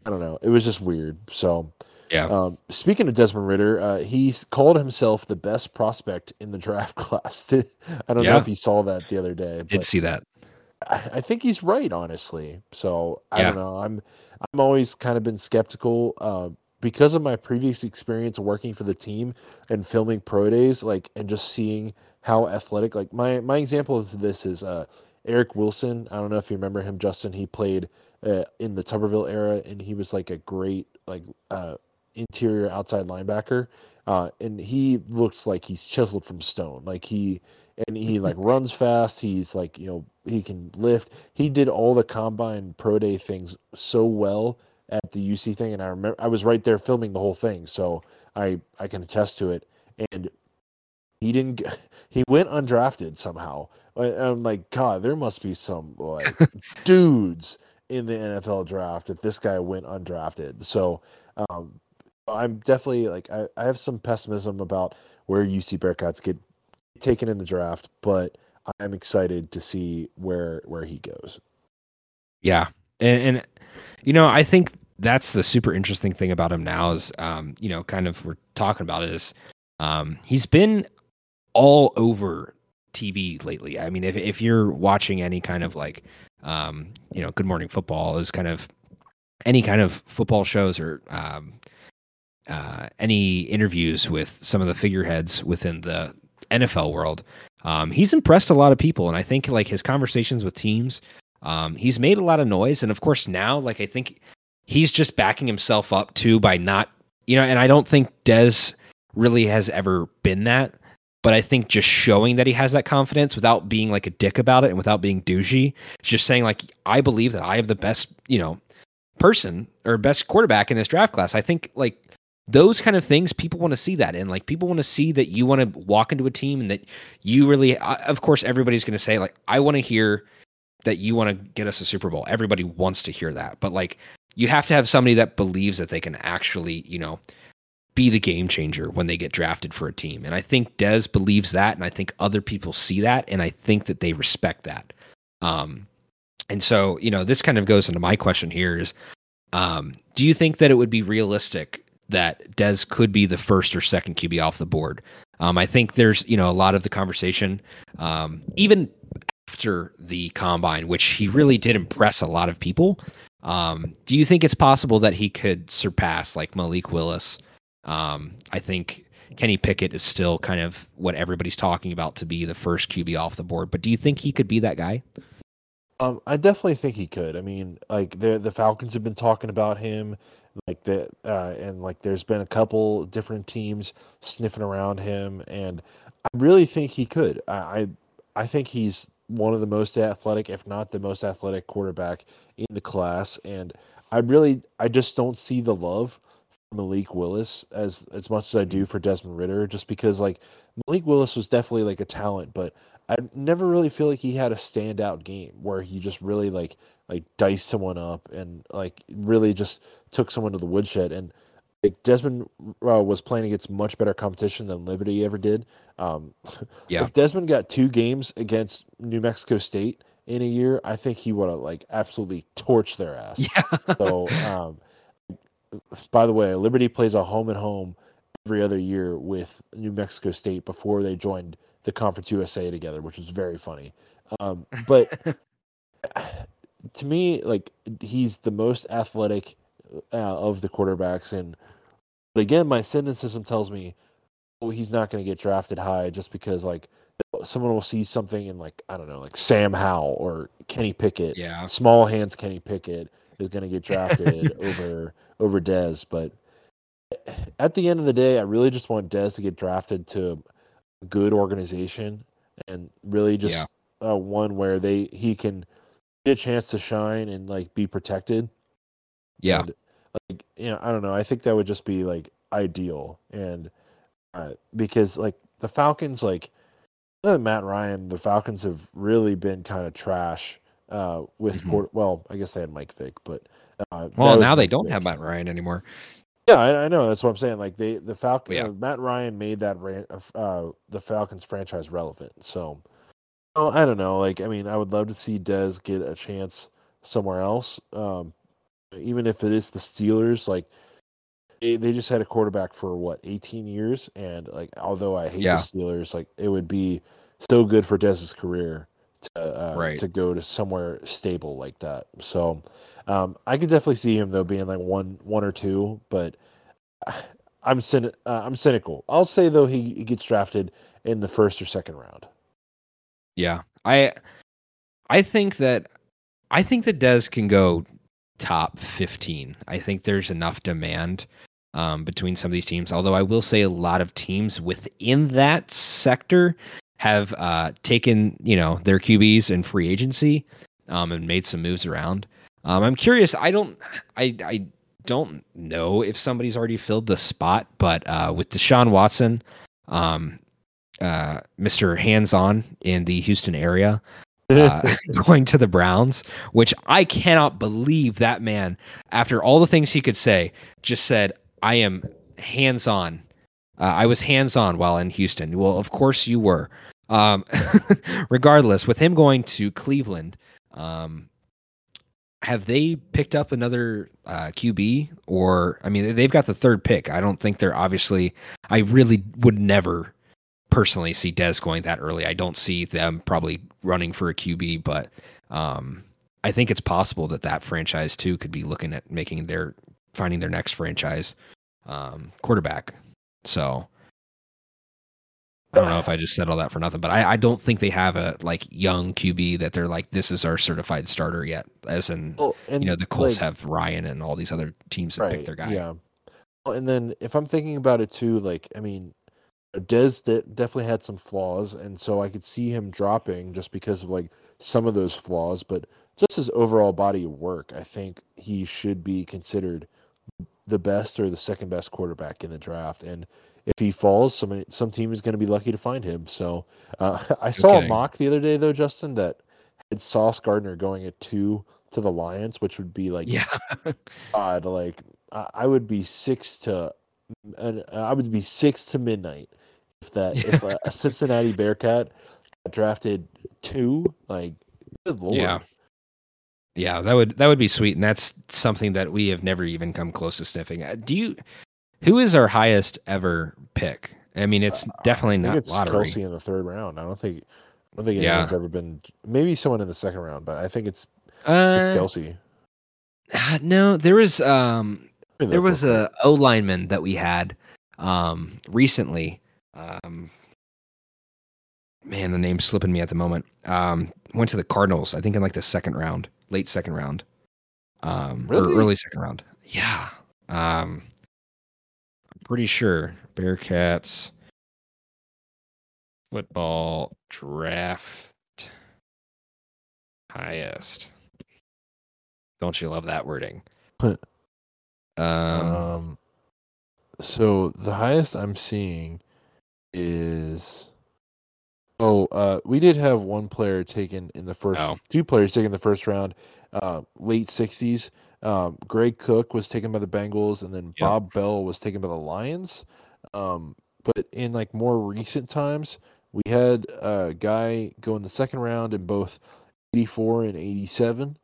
I don't know. It was just weird. So yeah. Um, speaking of Desmond Ridder, uh, he called himself the best prospect in the (laughs) draft class. (laughs) I don't yeah. know if you saw that the other day. Did see that. I, think he's right, honestly. So I yeah. don't know. I'm I'm always kind of been skeptical uh, because of my previous experience working for the team and filming pro days, like and just seeing how athletic. Like my my example of this is uh, Eric Wilson. I don't know if you remember him, Justin. He played uh, in the Tuberville era, and he was like a great like uh, interior outside linebacker. Uh, and he looks like he's chiseled from stone. Like he and he like runs fast. He's like you know he can lift. He did all the combine pro day things so well at the UC thing, and I remember I was right there filming the whole thing, so I I can attest to it. And he didn't. (laughs) He went undrafted somehow. I'm like, God, there must be some like (laughs) dudes in the NFL draft if this guy went undrafted. So um, I'm definitely like I, I have some pessimism about where UC Bearcats get taken in the draft, but I'm excited to see where where he goes. Yeah, and, and you know I think that's the super interesting thing about him now is um, you know kind of we're talking about it is um, he's been all over TV lately. I mean, if if you're watching any kind of like um, you know Good Morning Football is kind of any kind of football shows or um, uh, any interviews with some of the figureheads within the NFL world, um, he's impressed a lot of people, and I think like his conversations with teams, um, he's made a lot of noise, and of course now, like I think he's just backing himself up too by not, you know, and I don't think Dez really has ever been that, but I think just showing that he has that confidence without being like a dick about it and without being douchey, just saying like I believe that I have the best, you know, person or best quarterback in this draft class. I think like those kind of things people want to see that and like people want to see that you want to walk into a team and that you really of course everybody's going to say like i want to hear that you want to get us a super bowl. Everybody wants to hear that but like you have to have somebody that believes that they can actually you know be the game changer when they get drafted for a team and i think dez believes that and i think other people see that and i think that they respect that. Um and so you know this kind of goes into my question here is um do you think that it would be realistic that Dez could be the first or second QB off the board. Um, I think there's you know a lot of the conversation, um, even after the combine, which he really did impress a lot of people. Um, do you think it's possible that he could surpass like Malik Willis? Um, I think Kenny Pickett is still kind of what everybody's talking about to be the first QB off the board. But do you think he could be that guy? Um, I definitely think he could. I mean, like the the Falcons have been talking about him like that uh, and like there's been a couple different teams sniffing around him and i really think he could. I i think he's one of the most athletic if not the most athletic quarterback in the class and i really i just don't see the love for malik willis as as much as i do for Desmond Ridder just because like malik willis was definitely like a talent but i never really feel like he had a standout game where he just really like like diced someone up and like really just took someone to the woodshed. And like Desmond uh, was playing against much better competition than Liberty ever did. Um, (laughs) Yeah. If Desmond got two games against New Mexico State in a year, I think he would have like absolutely torched their ass. Yeah. (laughs) So, um, by the way, Liberty plays a home and home every other year with New Mexico State before they joined the Conference USA together, which was very funny. Um, but (laughs) to me, like he's the most athletic uh, of the quarterbacks, and but again, my cynicism tells me, oh, he's not going to get drafted high just because like someone will see something in like I don't know, like Sam Howell or Kenny Pickett yeah. small hands Kenny Pickett is going to get drafted (laughs) over over Dez. But at the end of the day, I really just want Dez to get drafted to good organization and really just uh, one where they he can get a chance to shine and like be protected. Yeah. And, like you know, I don't know. I think that would just be like ideal, and uh, because like the Falcons, like other Matt Ryan, the Falcons have really been kind of trash uh, with Mhm. quarter. Well, I guess they had Mike Vick, but uh, Well, now they don't Vick. have Matt Ryan anymore. Yeah, I, I know. That's what I'm saying. Like they, the Falcon, Yeah. uh, Matt Ryan made that uh, the Falcons franchise relevant. So, oh, I don't know. Like, I mean, I would love to see Dez get a chance somewhere else. Um, even if it is the Steelers, like they, they just had a quarterback for what 18 years, and like although I hate Yeah. the Steelers, like it would be so good for Dez's career to uh, Right. to go to somewhere stable like that. So, um, I could definitely see him though being like one one or two, but (sighs) I'm uh, I'm cynical. I'll say though he, he gets drafted in the first or second round. Yeah. I I think that I think that Dez can go top 15. I think there's enough demand um, between some of these teams. Although I will say a lot of teams within that sector have uh, taken, you know, their QBs in free agency um, and made some moves around. Um, I'm curious. I don't. I I don't know if somebody's already filled the spot, but uh, with Deshaun Watson, um, uh, Mr. Hands On in the Houston area, (laughs) uh, (laughs) going to the Browns, which I cannot believe that man, after all the things he could say, just said, I am hands on. Uh, I was hands on while in Houston. Well, of course you were. Um, (laughs) regardless, with him going to Cleveland, um, have they picked up another uh, QB? Or, I mean, they've got the third pick. I don't think they're obviously, I really would never personally see Dez going that early. I don't see them probably running for a QB, but um, I think it's possible that that franchise too could be looking at making their finding their next franchise um, quarterback. So I don't know if I just said all that for nothing, but I, I don't think they have a like young QB that they're like this is our certified starter yet. As in, you know, the Colts like, have Ryan and all these other teams that pick their guy. Yeah. Well, and then if I'm thinking about it too, like I mean, Dez de- definitely had some flaws, and so I could see him dropping just because of like some of those flaws. But just his overall body of work, I think he should be considered the best or the second best quarterback in the draft. And if he falls, some some team is going to be lucky to find him. So uh, (laughs) I saw Okay. a mock the other day though, Justin, that had Sauce Gardner going at two to the Lions, which would be like Yeah. (laughs) odd. Like I, would be six to, and I would be six to midnight if that (laughs) if a, a Cincinnati Bearcat drafted two. Like, good lord. Yeah. Yeah, that would that would be sweet, and that's something that we have never even come close to sniffing. Uh, Do you? Who is our highest ever pick? I mean, it's definitely Uh, think not it's lottery. Kelce in the third round. I don't think. I don't think Yeah. anyone's ever been. Maybe someone in the second round, but I think it's Uh, it's Kelce. uh, no, there was um, there was a O lineman that we had um recently. Um, man, the name's slipping me at the moment. Um, went to the Cardinals, I think in like the second round, late second round, um, Really? or early second round. Yeah, um, I'm pretty sure Bearcats football draft highest. Don't you love that wording? Um, Um, so the highest I'm seeing is oh, uh, we did have one player taken in the first, Oh. two players taken in the first round, uh, late sixties. Um, Greg Cook was taken by the Bengals, and then. Bob Bell was taken by the Lions. Um, but in like more recent times, we had a guy go in the second round in both 84 and 87.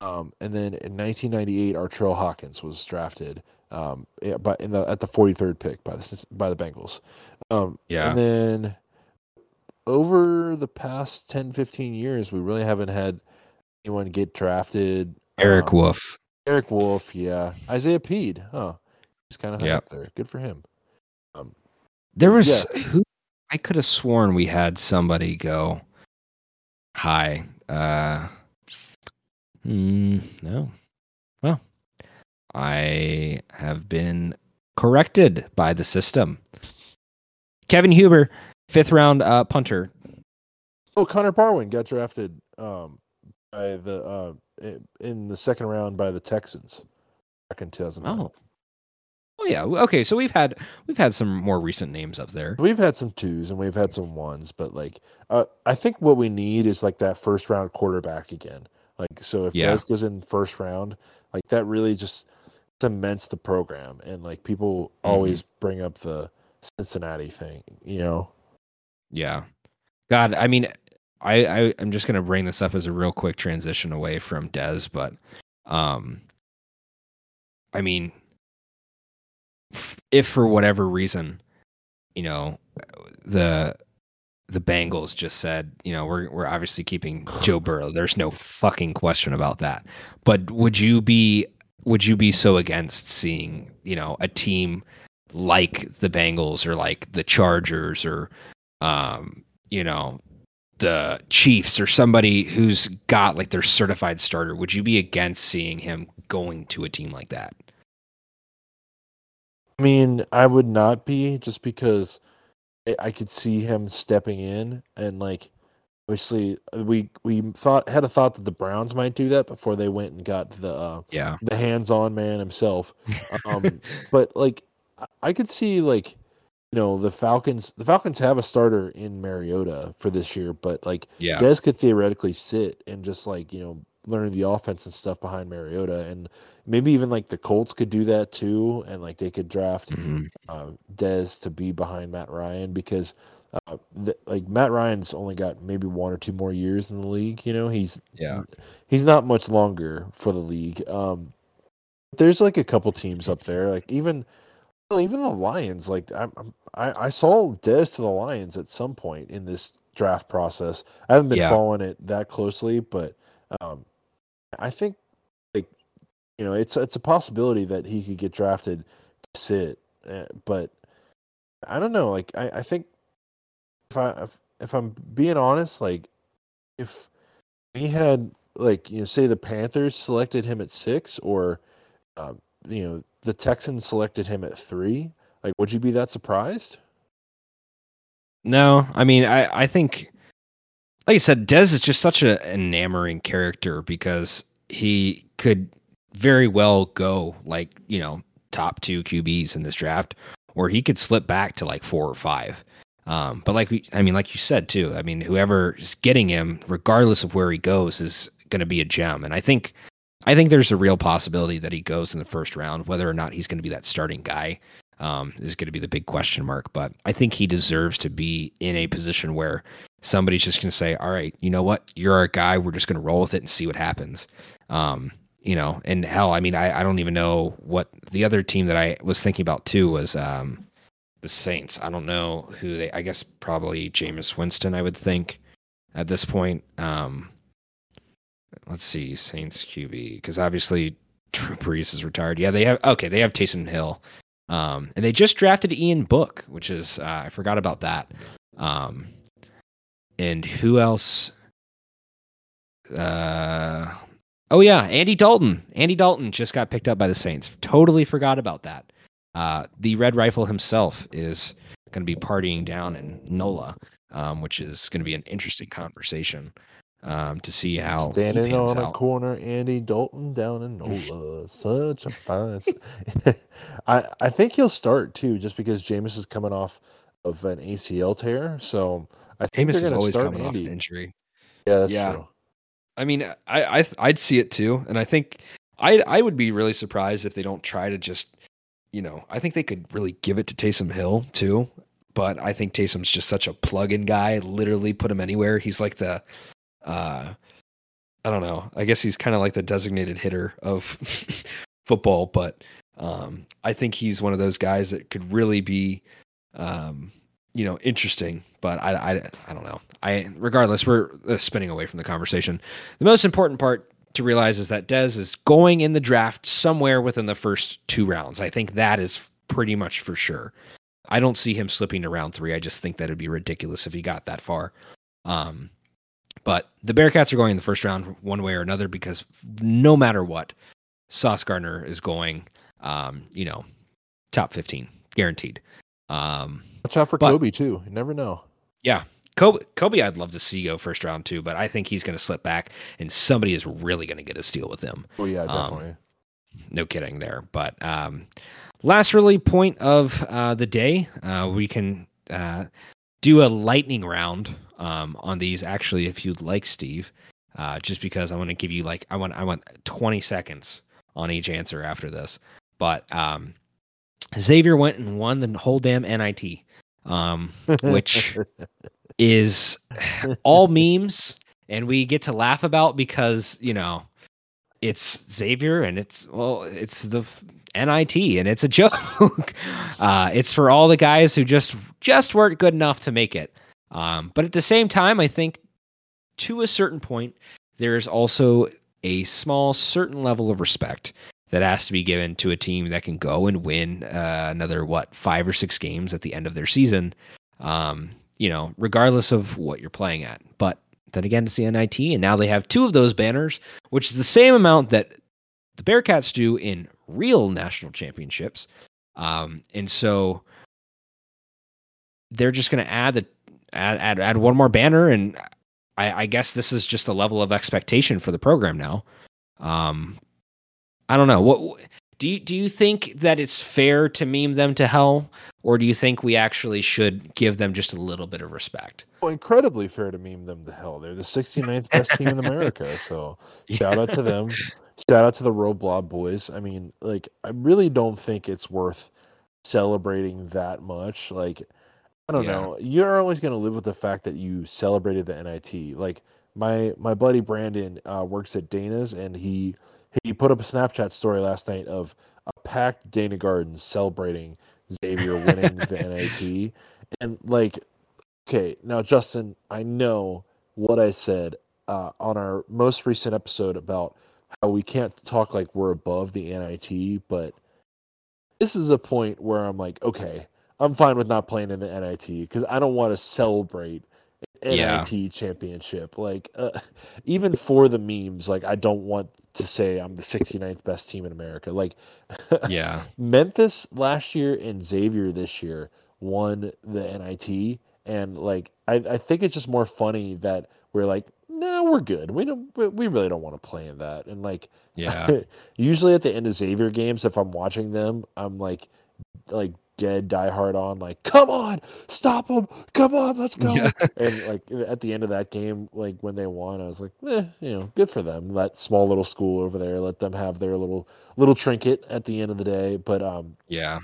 Um, and then in 1998, Artrell Hawkins was drafted um, yeah, by, in the, at the 43rd pick by the by the Bengals. Um, Yeah. And then over the past 10, 15 years, we really haven't had anyone get drafted. Eric Um, Wolf. Eric Wolf, yeah. Isaiah Pead, huh? He's kind of Yep. up there. Good for him. Um, There was who I could have sworn we had somebody go high. Uh, mm, no. Well, I have been corrected by the system. Kevin Huber, fifth round uh, punter. Oh, Connor Barwin got drafted um, by the uh, in the second round by the Texans back in 2009. Oh, oh yeah. Okay, so we've had we've had some more recent names up there. We've had some twos and we've had some ones, but like uh, I think what we need is like that first round quarterback again. Like so, if Yeah. Dez goes in first round, like that really just cements the program. And like people Mm-hmm. always bring up the Cincinnati thing, you know. Yeah. God, I mean, I, I I'm just gonna bring this up as a real quick transition away from Dez, but um, I mean, if for whatever reason, you know, the the Bengals just said, you know, we're we're obviously keeping Joe (sighs) Burrow. There's no fucking question about that. But would you be would you be so against seeing, you know, a team like the Bengals or like the Chargers or um, you know, the Chiefs or somebody who's got like their certified starter, would you be against seeing him going to a team like that? I mean, I would not be just because I- could see him stepping in and like obviously uh, we we thought had a thought that the Browns might do that before they went and got the uh, Yeah. the hands-on man himself. Um, (laughs) but like I could see like you know the Falcons the Falcons have a starter in Mariota for this year, but like yeah. Dez could theoretically sit and just like you know learn the offense and stuff behind Mariota, and maybe even like the Colts could do that too, and like they could draft Mhm. uh, Dez to be behind Matt Ryan because uh, th- like Matt Ryan's only got maybe one or two more years in the league. You know, he's Yeah. he's not much longer for the league. Um, there's like a couple teams up there, like even even the Lions. Like I'm, I'm- I I saw Dez to the Lions at some point in this draft process. I haven't been Yeah. following it that closely, but um, I think like you know it's it's a possibility that he could get drafted to sit, uh, but I don't know. Like I I think if I if, if I'm being honest, like if he had like you know say the Panthers selected him at six or um, you know the Texans selected him at three, like would you be that surprised? No, I mean, I, I think, like I said, Dez is just such an enamoring character because he could very well go like, you know, top two QBs in this draft, or he could slip back to like four or five. Um, but like we, I mean, like you said too, I mean, whoever is getting him, regardless of where he goes, is going to be a gem. And I think, I think there's a real possibility that he goes in the first round. Whether or not he's going to be that starting guy um, is going to be the big question mark. But I think he deserves to be in a position where somebody's just going to say, "All right, you know what? You're our guy. We're just going to roll with it and see what happens." Um, you know, and hell, I mean, I, I don't even know what the other team that I was thinking about too was um, the Saints. I don't know who they. I guess probably Jameis Winston. I would think at this point. Um, let's see, Saints QB because obviously (laughs) Drew Brees is retired. Yeah, they have okay. They have Taysom Hill, um, and they just drafted Ian Book, which is uh, I forgot about that. Um, and who else? Uh, oh yeah, Andy Dalton. Andy Dalton just got picked up by the Saints. Totally forgot about that. Uh, the Red Rifle himself is going to be partying down in NOLA, um, which is going to be an interesting conversation um, to see how Standing on a out. corner, Andy Dalton down in NOLA. Such a fine. (laughs) I think he'll start too, just because Jameis is coming off of an ACL tear. So I think Jameis is always coming off an injury. Yeah, Yeah. true. I mean, I, I I'd see it too, and I think I I would be really surprised if they don't try to just, you know, I think they could really give it to Taysom Hill too. But I think Taysom's just such a plug-in guy. Literally, put him anywhere. He's like the, uh, I don't know. I guess he's kind of like the designated hitter of (laughs) football. But um, I think he's one of those guys that could really be, um, you know, interesting. But I, I, I don't know. I regardless, we're uh, spinning away from the conversation. The most important part to realize is that Dez is going in the draft somewhere within the first two rounds. I think that is pretty much for sure. I don't see him slipping to round three. I just think that it'd be ridiculous if he got that far. Um, but the Bearcats are going in the first round one way or another because no matter what, Sauce Gardner is going, um, you know, top 15, guaranteed. Um, Watch out for but- Kobe, too. You never know. yeah. Kobe, Kobe, I'd love to see go first round too, but I think he's going to slip back, and somebody is really going to get a steal with him. Oh, yeah, Um, definitely. no kidding there. But um, last really point of uh, the day, uh, we can uh, do a lightning round um, on these. Actually, if you'd like, Steve, uh, just because I want to give you like I want I want twenty seconds on each answer after this. But um, Xavier went and won the whole damn NIT, um, (laughs) which is all memes and we get to laugh about because you know it's Xavier and it's well it's the NIT and it's a (laughs) joke. uh, it's for all the guys who just just weren't good enough to make it. Um, but at the same time, I think to a certain point, there's also a small certain level of respect that has to be given to a team that can go and win uh, another what five or six games at the end of their season. Um, you know, regardless of what you're playing at. But then again, it's the NIT, and now they have two of those banners, which is the same amount that the Bearcats do in real national championships. Um, and so they're just going to add the add, add add one more banner, and I, I guess this is just a level of expectation for the program now. Um, I don't know what. Do you, do you think that it's fair to meme them to hell, or do you think we actually should give them just a little bit of respect? Well, incredibly fair to meme them to hell. They're the 69th best team in (laughs) America. So shout out to them. Shout out to the roblox boys. I mean, like, I really don't think it's worth celebrating that much. Like, I don't Yeah. know. You're always going to live with the fact that you celebrated the NIT. Like, my my buddy Brandon uh, works at Dana's, and he he put up a Snapchat story last night of a packed Dana Garden celebrating Xavier winning the (laughs) NIT, and like Okay, now Justin, I know what I said uh, on our most recent episode about how we can't talk like we're above the NIT, but this is a point where I'm like, okay, I'm fine with not playing in the NIT because I don't want to celebrate an Yeah. NIT championship. Like, uh, even for the memes, like I don't want to say I'm the 69th best team in America. Like, Yeah, (laughs) Memphis last year and Xavier this year won the NIT, and like I, I think it's just more funny that we're like, no, we're good. We don't, we we really don't want to play in that. And like, yeah, (laughs) usually at the end of Xavier games, if I'm watching them, I'm like, like dead diehard on, like, come on, stop them, come on, let's go. Yeah. (laughs) and like at the end of that game, like when they won, I was like, eh, you know, good for them. That small little school over there, let them have their little little trinket at the end of the day. But um, yeah.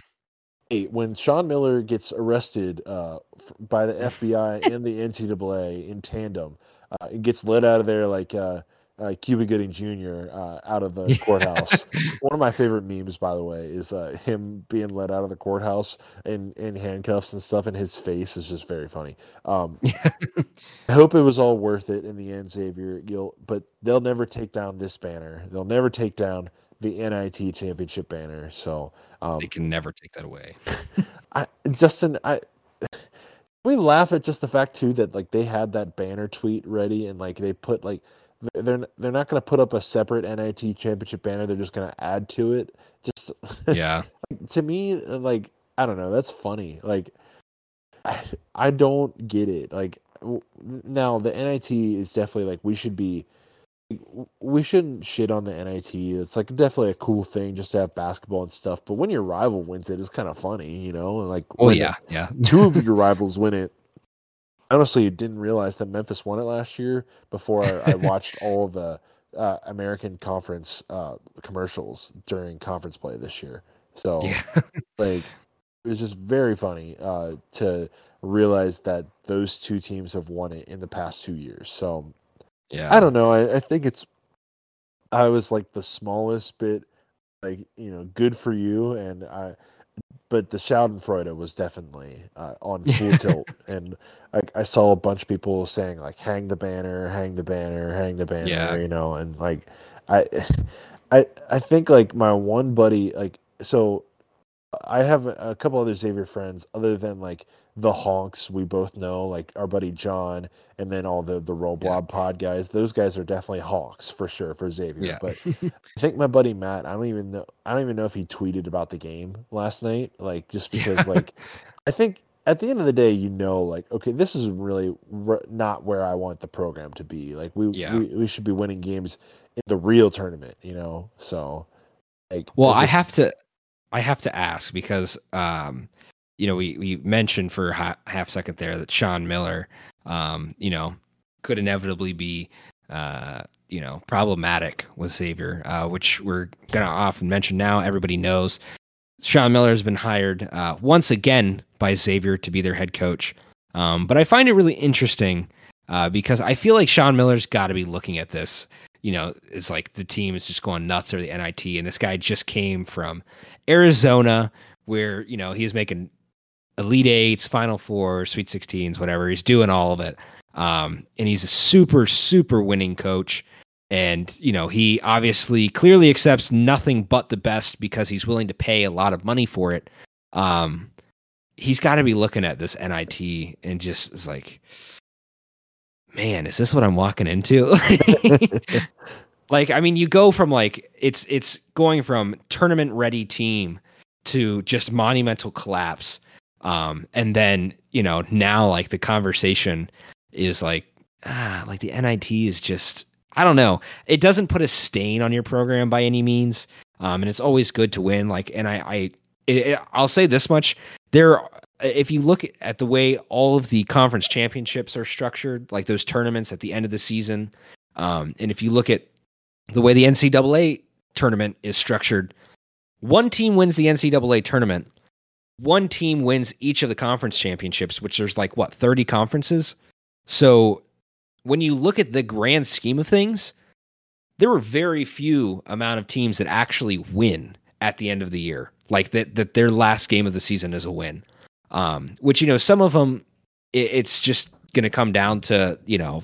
Hey, when Sean Miller gets arrested uh, by the FBI (laughs) and the NCAA in tandem, uh, and gets let out of there like uh, uh, Cuba Gooding Jr. Uh, out of the (laughs) courthouse. One of my favorite memes, by the way, is uh, him being led out of the courthouse in, in handcuffs and stuff, and his face is just very funny. Um, (laughs) I hope it was all worth it in the end, Xavier. You'll, but they'll never take down this banner. They'll never take down the NIT championship banner. So. Um, They can never take that away. I Justin, I we laugh at just the fact too that like they had that banner tweet ready and like they put like they're they're, not going to put up a separate NIT championship banner. They're just going to add to it. Just (laughs) Yeah, to me, uh, like I don't know. That's funny. Like I, I don't get it. Like w- now the NIT is definitely like we should be. We shouldn't shit on the NIT. It's like definitely a cool thing just to have basketball and stuff. But when your rival wins it, it's kind of funny, you know. And like, oh yeah, yeah, two of (laughs) your rivals win it. Honestly, didn't realize that Memphis won it last year before I, I (laughs) watched all the uh, American Conference uh, commercials during conference play this year. So Yeah. like it was just very funny uh, to realize that those two teams have won it in the past two years. So yeah. I don't know. I, I think it's I was like the smallest bit like you know good for you and I but the Schadenfreude was definitely uh, on full (laughs) tilt and I, I saw a bunch of people saying like hang the banner hang the banner hang the banner Yeah. you know and like I (sighs) I I think like my one buddy like so I have a, a couple other Xavier friends other than like the honks we both know like our buddy John and then all the the roll Yeah. blob pod guys those guys are definitely honks for sure for Xavier Yeah. but (laughs) I think my buddy Matt I don't even know I don't even know if he tweeted about the game last night like just because Yeah. like (laughs) I think at the end of the day you know like okay this is really r- not where I want the program to be like we, Yeah. we we should be winning games in the real tournament you know so like Well, it I have to, I have to ask because, um, you know, we we mentioned for a half second there that Sean Miller, um, you know, could inevitably be, uh, you know, problematic with Xavier, uh, which we're gonna often mention now. Everybody knows Sean Miller has been hired uh, once again by Xavier to be their head coach. Um, but I find it really interesting uh, because I feel like Sean Miller's got to be looking at this. You know, it's like the team is just going nuts or the NIT, and this guy just came from Arizona, where you know he's making Elite Eights, Final Four, Sweet Sixteens, whatever. He's doing all of it, um, and he's a super, super winning coach. And you know, he obviously clearly accepts nothing but the best because he's willing to pay a lot of money for it. Um, he's got to be looking at this NIT and just is like, man, is this what I'm walking into? (laughs) like, I mean, you go from like it's it's going from tournament ready team to just monumental collapse. Um, and then you know now like the conversation is like ah like the NIT is just I don't know. It doesn't put a stain on your program by any means. Um, and it's always good to win. Like, and I, I, it, I'll say this much: there, if you look at the way all of the conference championships are structured, like those tournaments at the end of the season, um, and if you look at the way the NCAA tournament is structured, one team wins the NCAA tournament, one team wins each of the conference championships, which there's like what thirty conferences. So when you look at the grand scheme of things, there were very few amount of teams that actually win at the end of the year. Like that that their last game of the season is a win. Um, which you know, some of them it, it's just going to come down to you know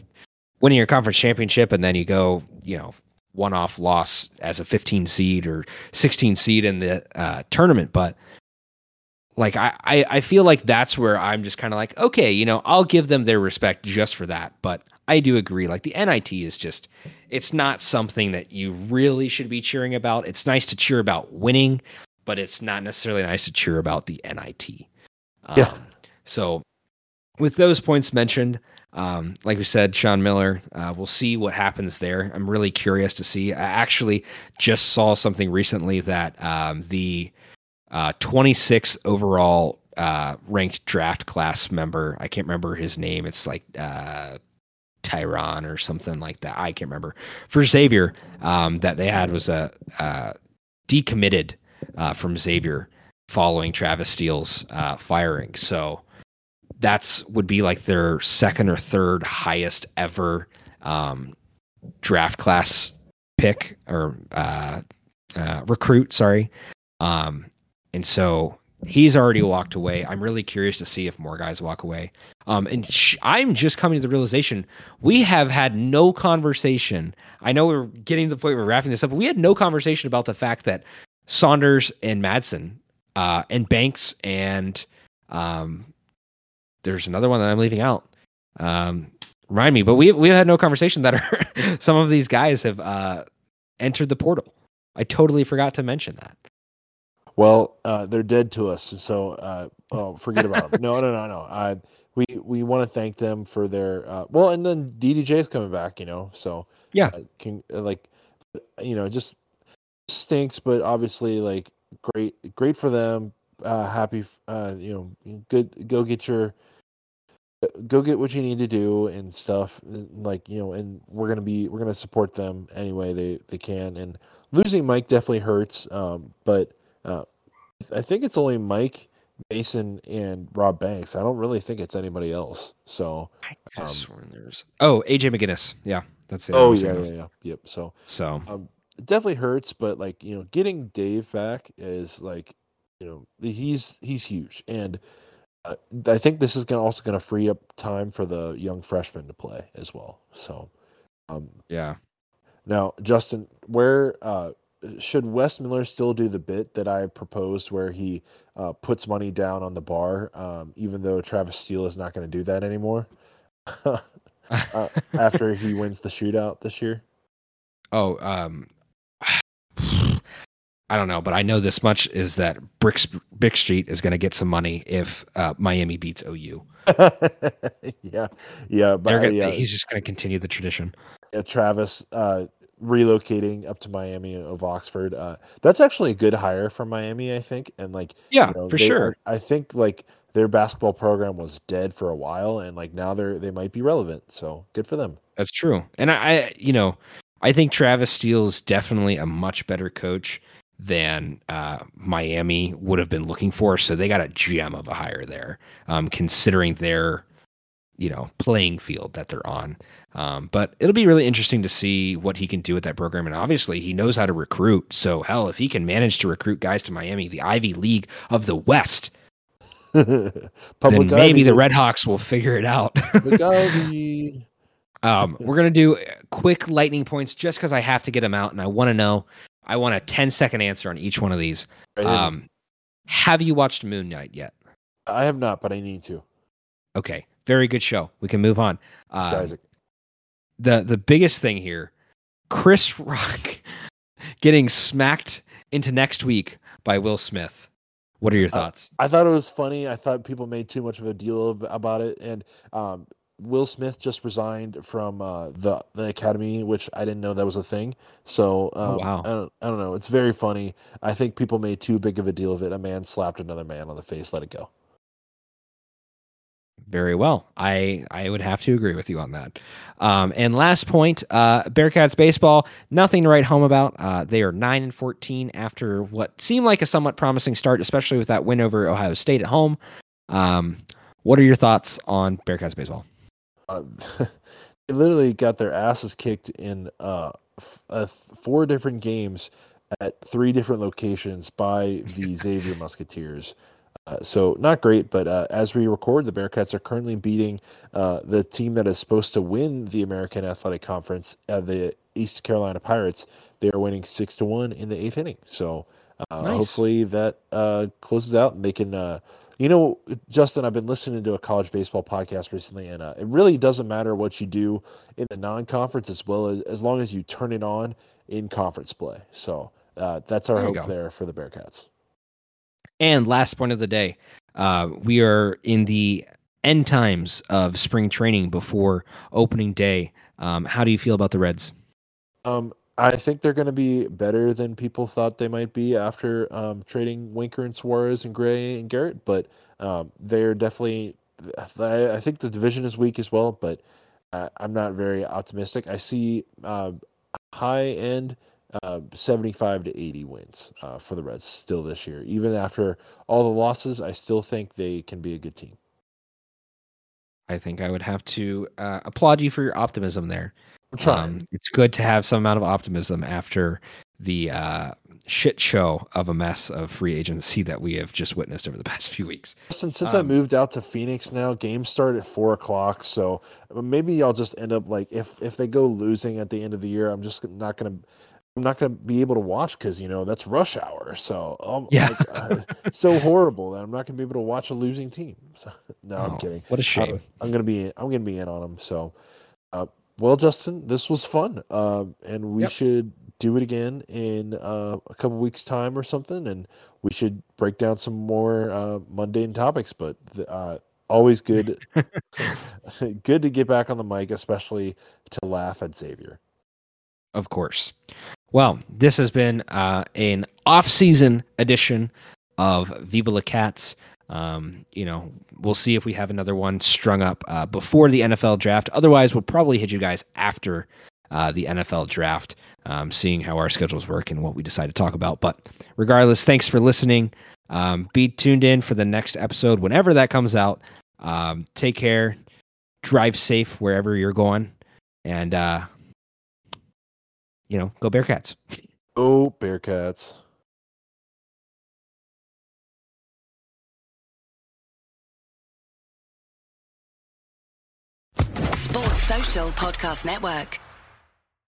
winning your conference championship, and then you go you know one off loss as a 15 seed or 16 seed in the uh, tournament, but like I, I I feel like that's where I'm just kind of like okay, you know, I'll give them their respect just for that. But I do agree, like the NIT is just it's not something that you really should be cheering about. It's nice to cheer about winning, but it's not necessarily nice to cheer about the NIT. Um, Yeah. So with those points mentioned, um, like we said, Sean Miller, uh, we'll see what happens there. I'm really curious to see. I actually just saw something recently that um, the uh, 26 overall uh, ranked draft class member, I can't remember his name. It's like uh, Tyron or something like that. I can't remember. For Xavier, um, that they had was a uh, decommitted uh, from Xavier following Travis Steele's uh, firing. So that's would be like their second or third highest ever um, draft class pick or uh, uh, recruit. Sorry, um, and so he's already walked away. I'm really curious to see if more guys walk away. Um, and sh- I'm just coming to the realization we have had no conversation. I know we're getting to the point where we're wrapping this up, but we had no conversation about the fact that Saunders and Madsen uh, and Banks and um, there's another one that I'm leaving out. Um, remind me, but we we had no conversation that are, (laughs) some of these guys have uh, entered the portal. I totally forgot to mention that. Well, uh, they're dead to us, so uh, oh, forget about them. (laughs) No, no, no, no. Uh, we we want to thank them for their uh, well, and then DDJ is coming back, you know. So Yeah. uh, can uh, like, you know, just stinks, but obviously like great, great for them. Uh, happy, uh, you know, good. Go get your go get what you need to do and stuff. Like you know, and we're gonna be we're gonna support them anyway they they can. And losing Mike definitely hurts. Um, but uh, I think it's only Mike, Mason, and Rob Banks. I don't really think it's anybody else. So I Um, sworn there's. Oh, AJ McGinnis. Yeah, that's it. oh yeah, yeah, yeah, yep. So So um, it definitely hurts, but like you know, getting Dave back is like you know he's he's huge, and uh, I think this is gonna also gonna free up time for the young freshmen to play as well. So um, yeah. now, Justin, where uh, should Wes Miller still do the bit that I proposed, where he uh, puts money down on the bar, um, even though Travis Steele is not going to do that anymore (laughs) uh, after he (laughs) wins the shootout this year? Oh, um, (sighs) I don't know, but I know this much is that Brick Brick Street is going to get some money if uh, Miami beats OU. (laughs) yeah, yeah, but gonna, yeah, He's just going to continue the tradition. yeah, Travis uh, relocating up to Miami of Oxford. Uh, that's actually a good hire from Miami, I think. And like, Yeah, you know, for they sure. I think like their basketball program was dead for a while, and like now they're they might be relevant. So good for them. That's true. And I, I you know, I think Travis Steele is definitely a much better coach than uh, Miami would have been looking for. So they got a gem of a hire there, um, considering their, you know, playing field that they're on. Um, but it'll be really interesting to see what he can do with that program. And obviously, he knows how to recruit. So hell, if he can manage to recruit guys to Miami, the Ivy League of the West, (laughs) then maybe Ivy, the Redhawks will figure it out. (laughs) Um, we're gonna do quick lightning points just because I have to get them out, and I want to know. I want a 10 second answer on each one of these. Um, have you watched Moon Knight yet? I have not, but I need to. Okay, very good show. We can move on. Um, Isaac. The the biggest thing here, Chris (laughs) Rock getting smacked into next week by Will Smith. What are your Uh, thoughts? I thought it was funny. I thought people made too much of a deal of, about it, and um, Will Smith just resigned from uh, the the Academy, which I didn't know that was a thing. So um, Oh, wow. I, don't, I don't know. It's very funny. I think people made too big of a deal of it. A man slapped another man on the face. Let it go. Very well. I I would have to agree with you on that. Um, and last point, uh, Bearcats baseball, nothing to write home about. Uh, they are nine and fourteen after what seemed like a somewhat promising start, especially with that win over Ohio State at home. Um, what are your thoughts on Bearcats baseball? Uh, (laughs) they literally got their asses kicked in uh, f- uh, four different games at three different locations by the (laughs) Xavier Musketeers. Uh, so not great, but uh, as we record, the Bearcats are currently beating uh, the team that is supposed to win the American Athletic Conference, uh, the East Carolina Pirates. They are winning six to one in the eighth inning. So uh, Nice. hopefully that uh, closes out and they can. Uh, you know, Justin, I've been listening to a college baseball podcast recently, and uh, it really doesn't matter what you do in the non-conference as well as as long as you turn it on in conference play. So uh, that's our There hope there for the Bearcats. And last point of the day, uh, we are in the end times of spring training before opening day. Um, how do you feel about the Reds? Um, I think they're going to be better than people thought they might be after um, trading Winker and Suarez and Gray and Garrett, but um, they're definitely. I, think the division is weak as well, but uh, I'm not very optimistic. I see uh, high end uh, 75 to 80 wins uh, for the Reds still this year. Even after all the losses, I still think they can be a good team. I think I would have to uh, applaud you for your optimism there. Um, it's good to have some amount of optimism after the uh, shit show of a mess of free agency that we have just witnessed over the past few weeks. Since I Um, moved out to Phoenix now, games start at four o'clock. So uh, maybe I'll just end up like if if they go losing at the end of the year, I'm just not gonna I'm not gonna be able to watch because you know that's rush hour. So um, Yeah. like, uh, (laughs) so horrible that I'm not gonna be able to watch a losing team. (laughs) So, no, Oh, I'm kidding. What a Uh, shame. I'm gonna be I'm gonna be in on them. So, uh, well, Justin, this was fun, um, and we Yep. should do it again in uh, a couple weeks' time or something, and we should break down some more uh, mundane topics. But uh, always good, (laughs) good to get back on the mic, especially to laugh at Xavier. Of course. Well, this has been uh, an off-season edition of Viva La Cats. Um, you know, we'll see if we have another one strung up uh, before the NFL draft. Otherwise, we'll probably hit you guys after uh, the NFL draft, um, seeing how our schedules work and what we decide to talk about. But regardless, thanks for listening. Um, be tuned in for the next episode whenever that comes out. Um, take care, drive safe wherever you're going, and uh, you know, go Bearcats. Oh, Bearcats. Sports Social Podcast Network.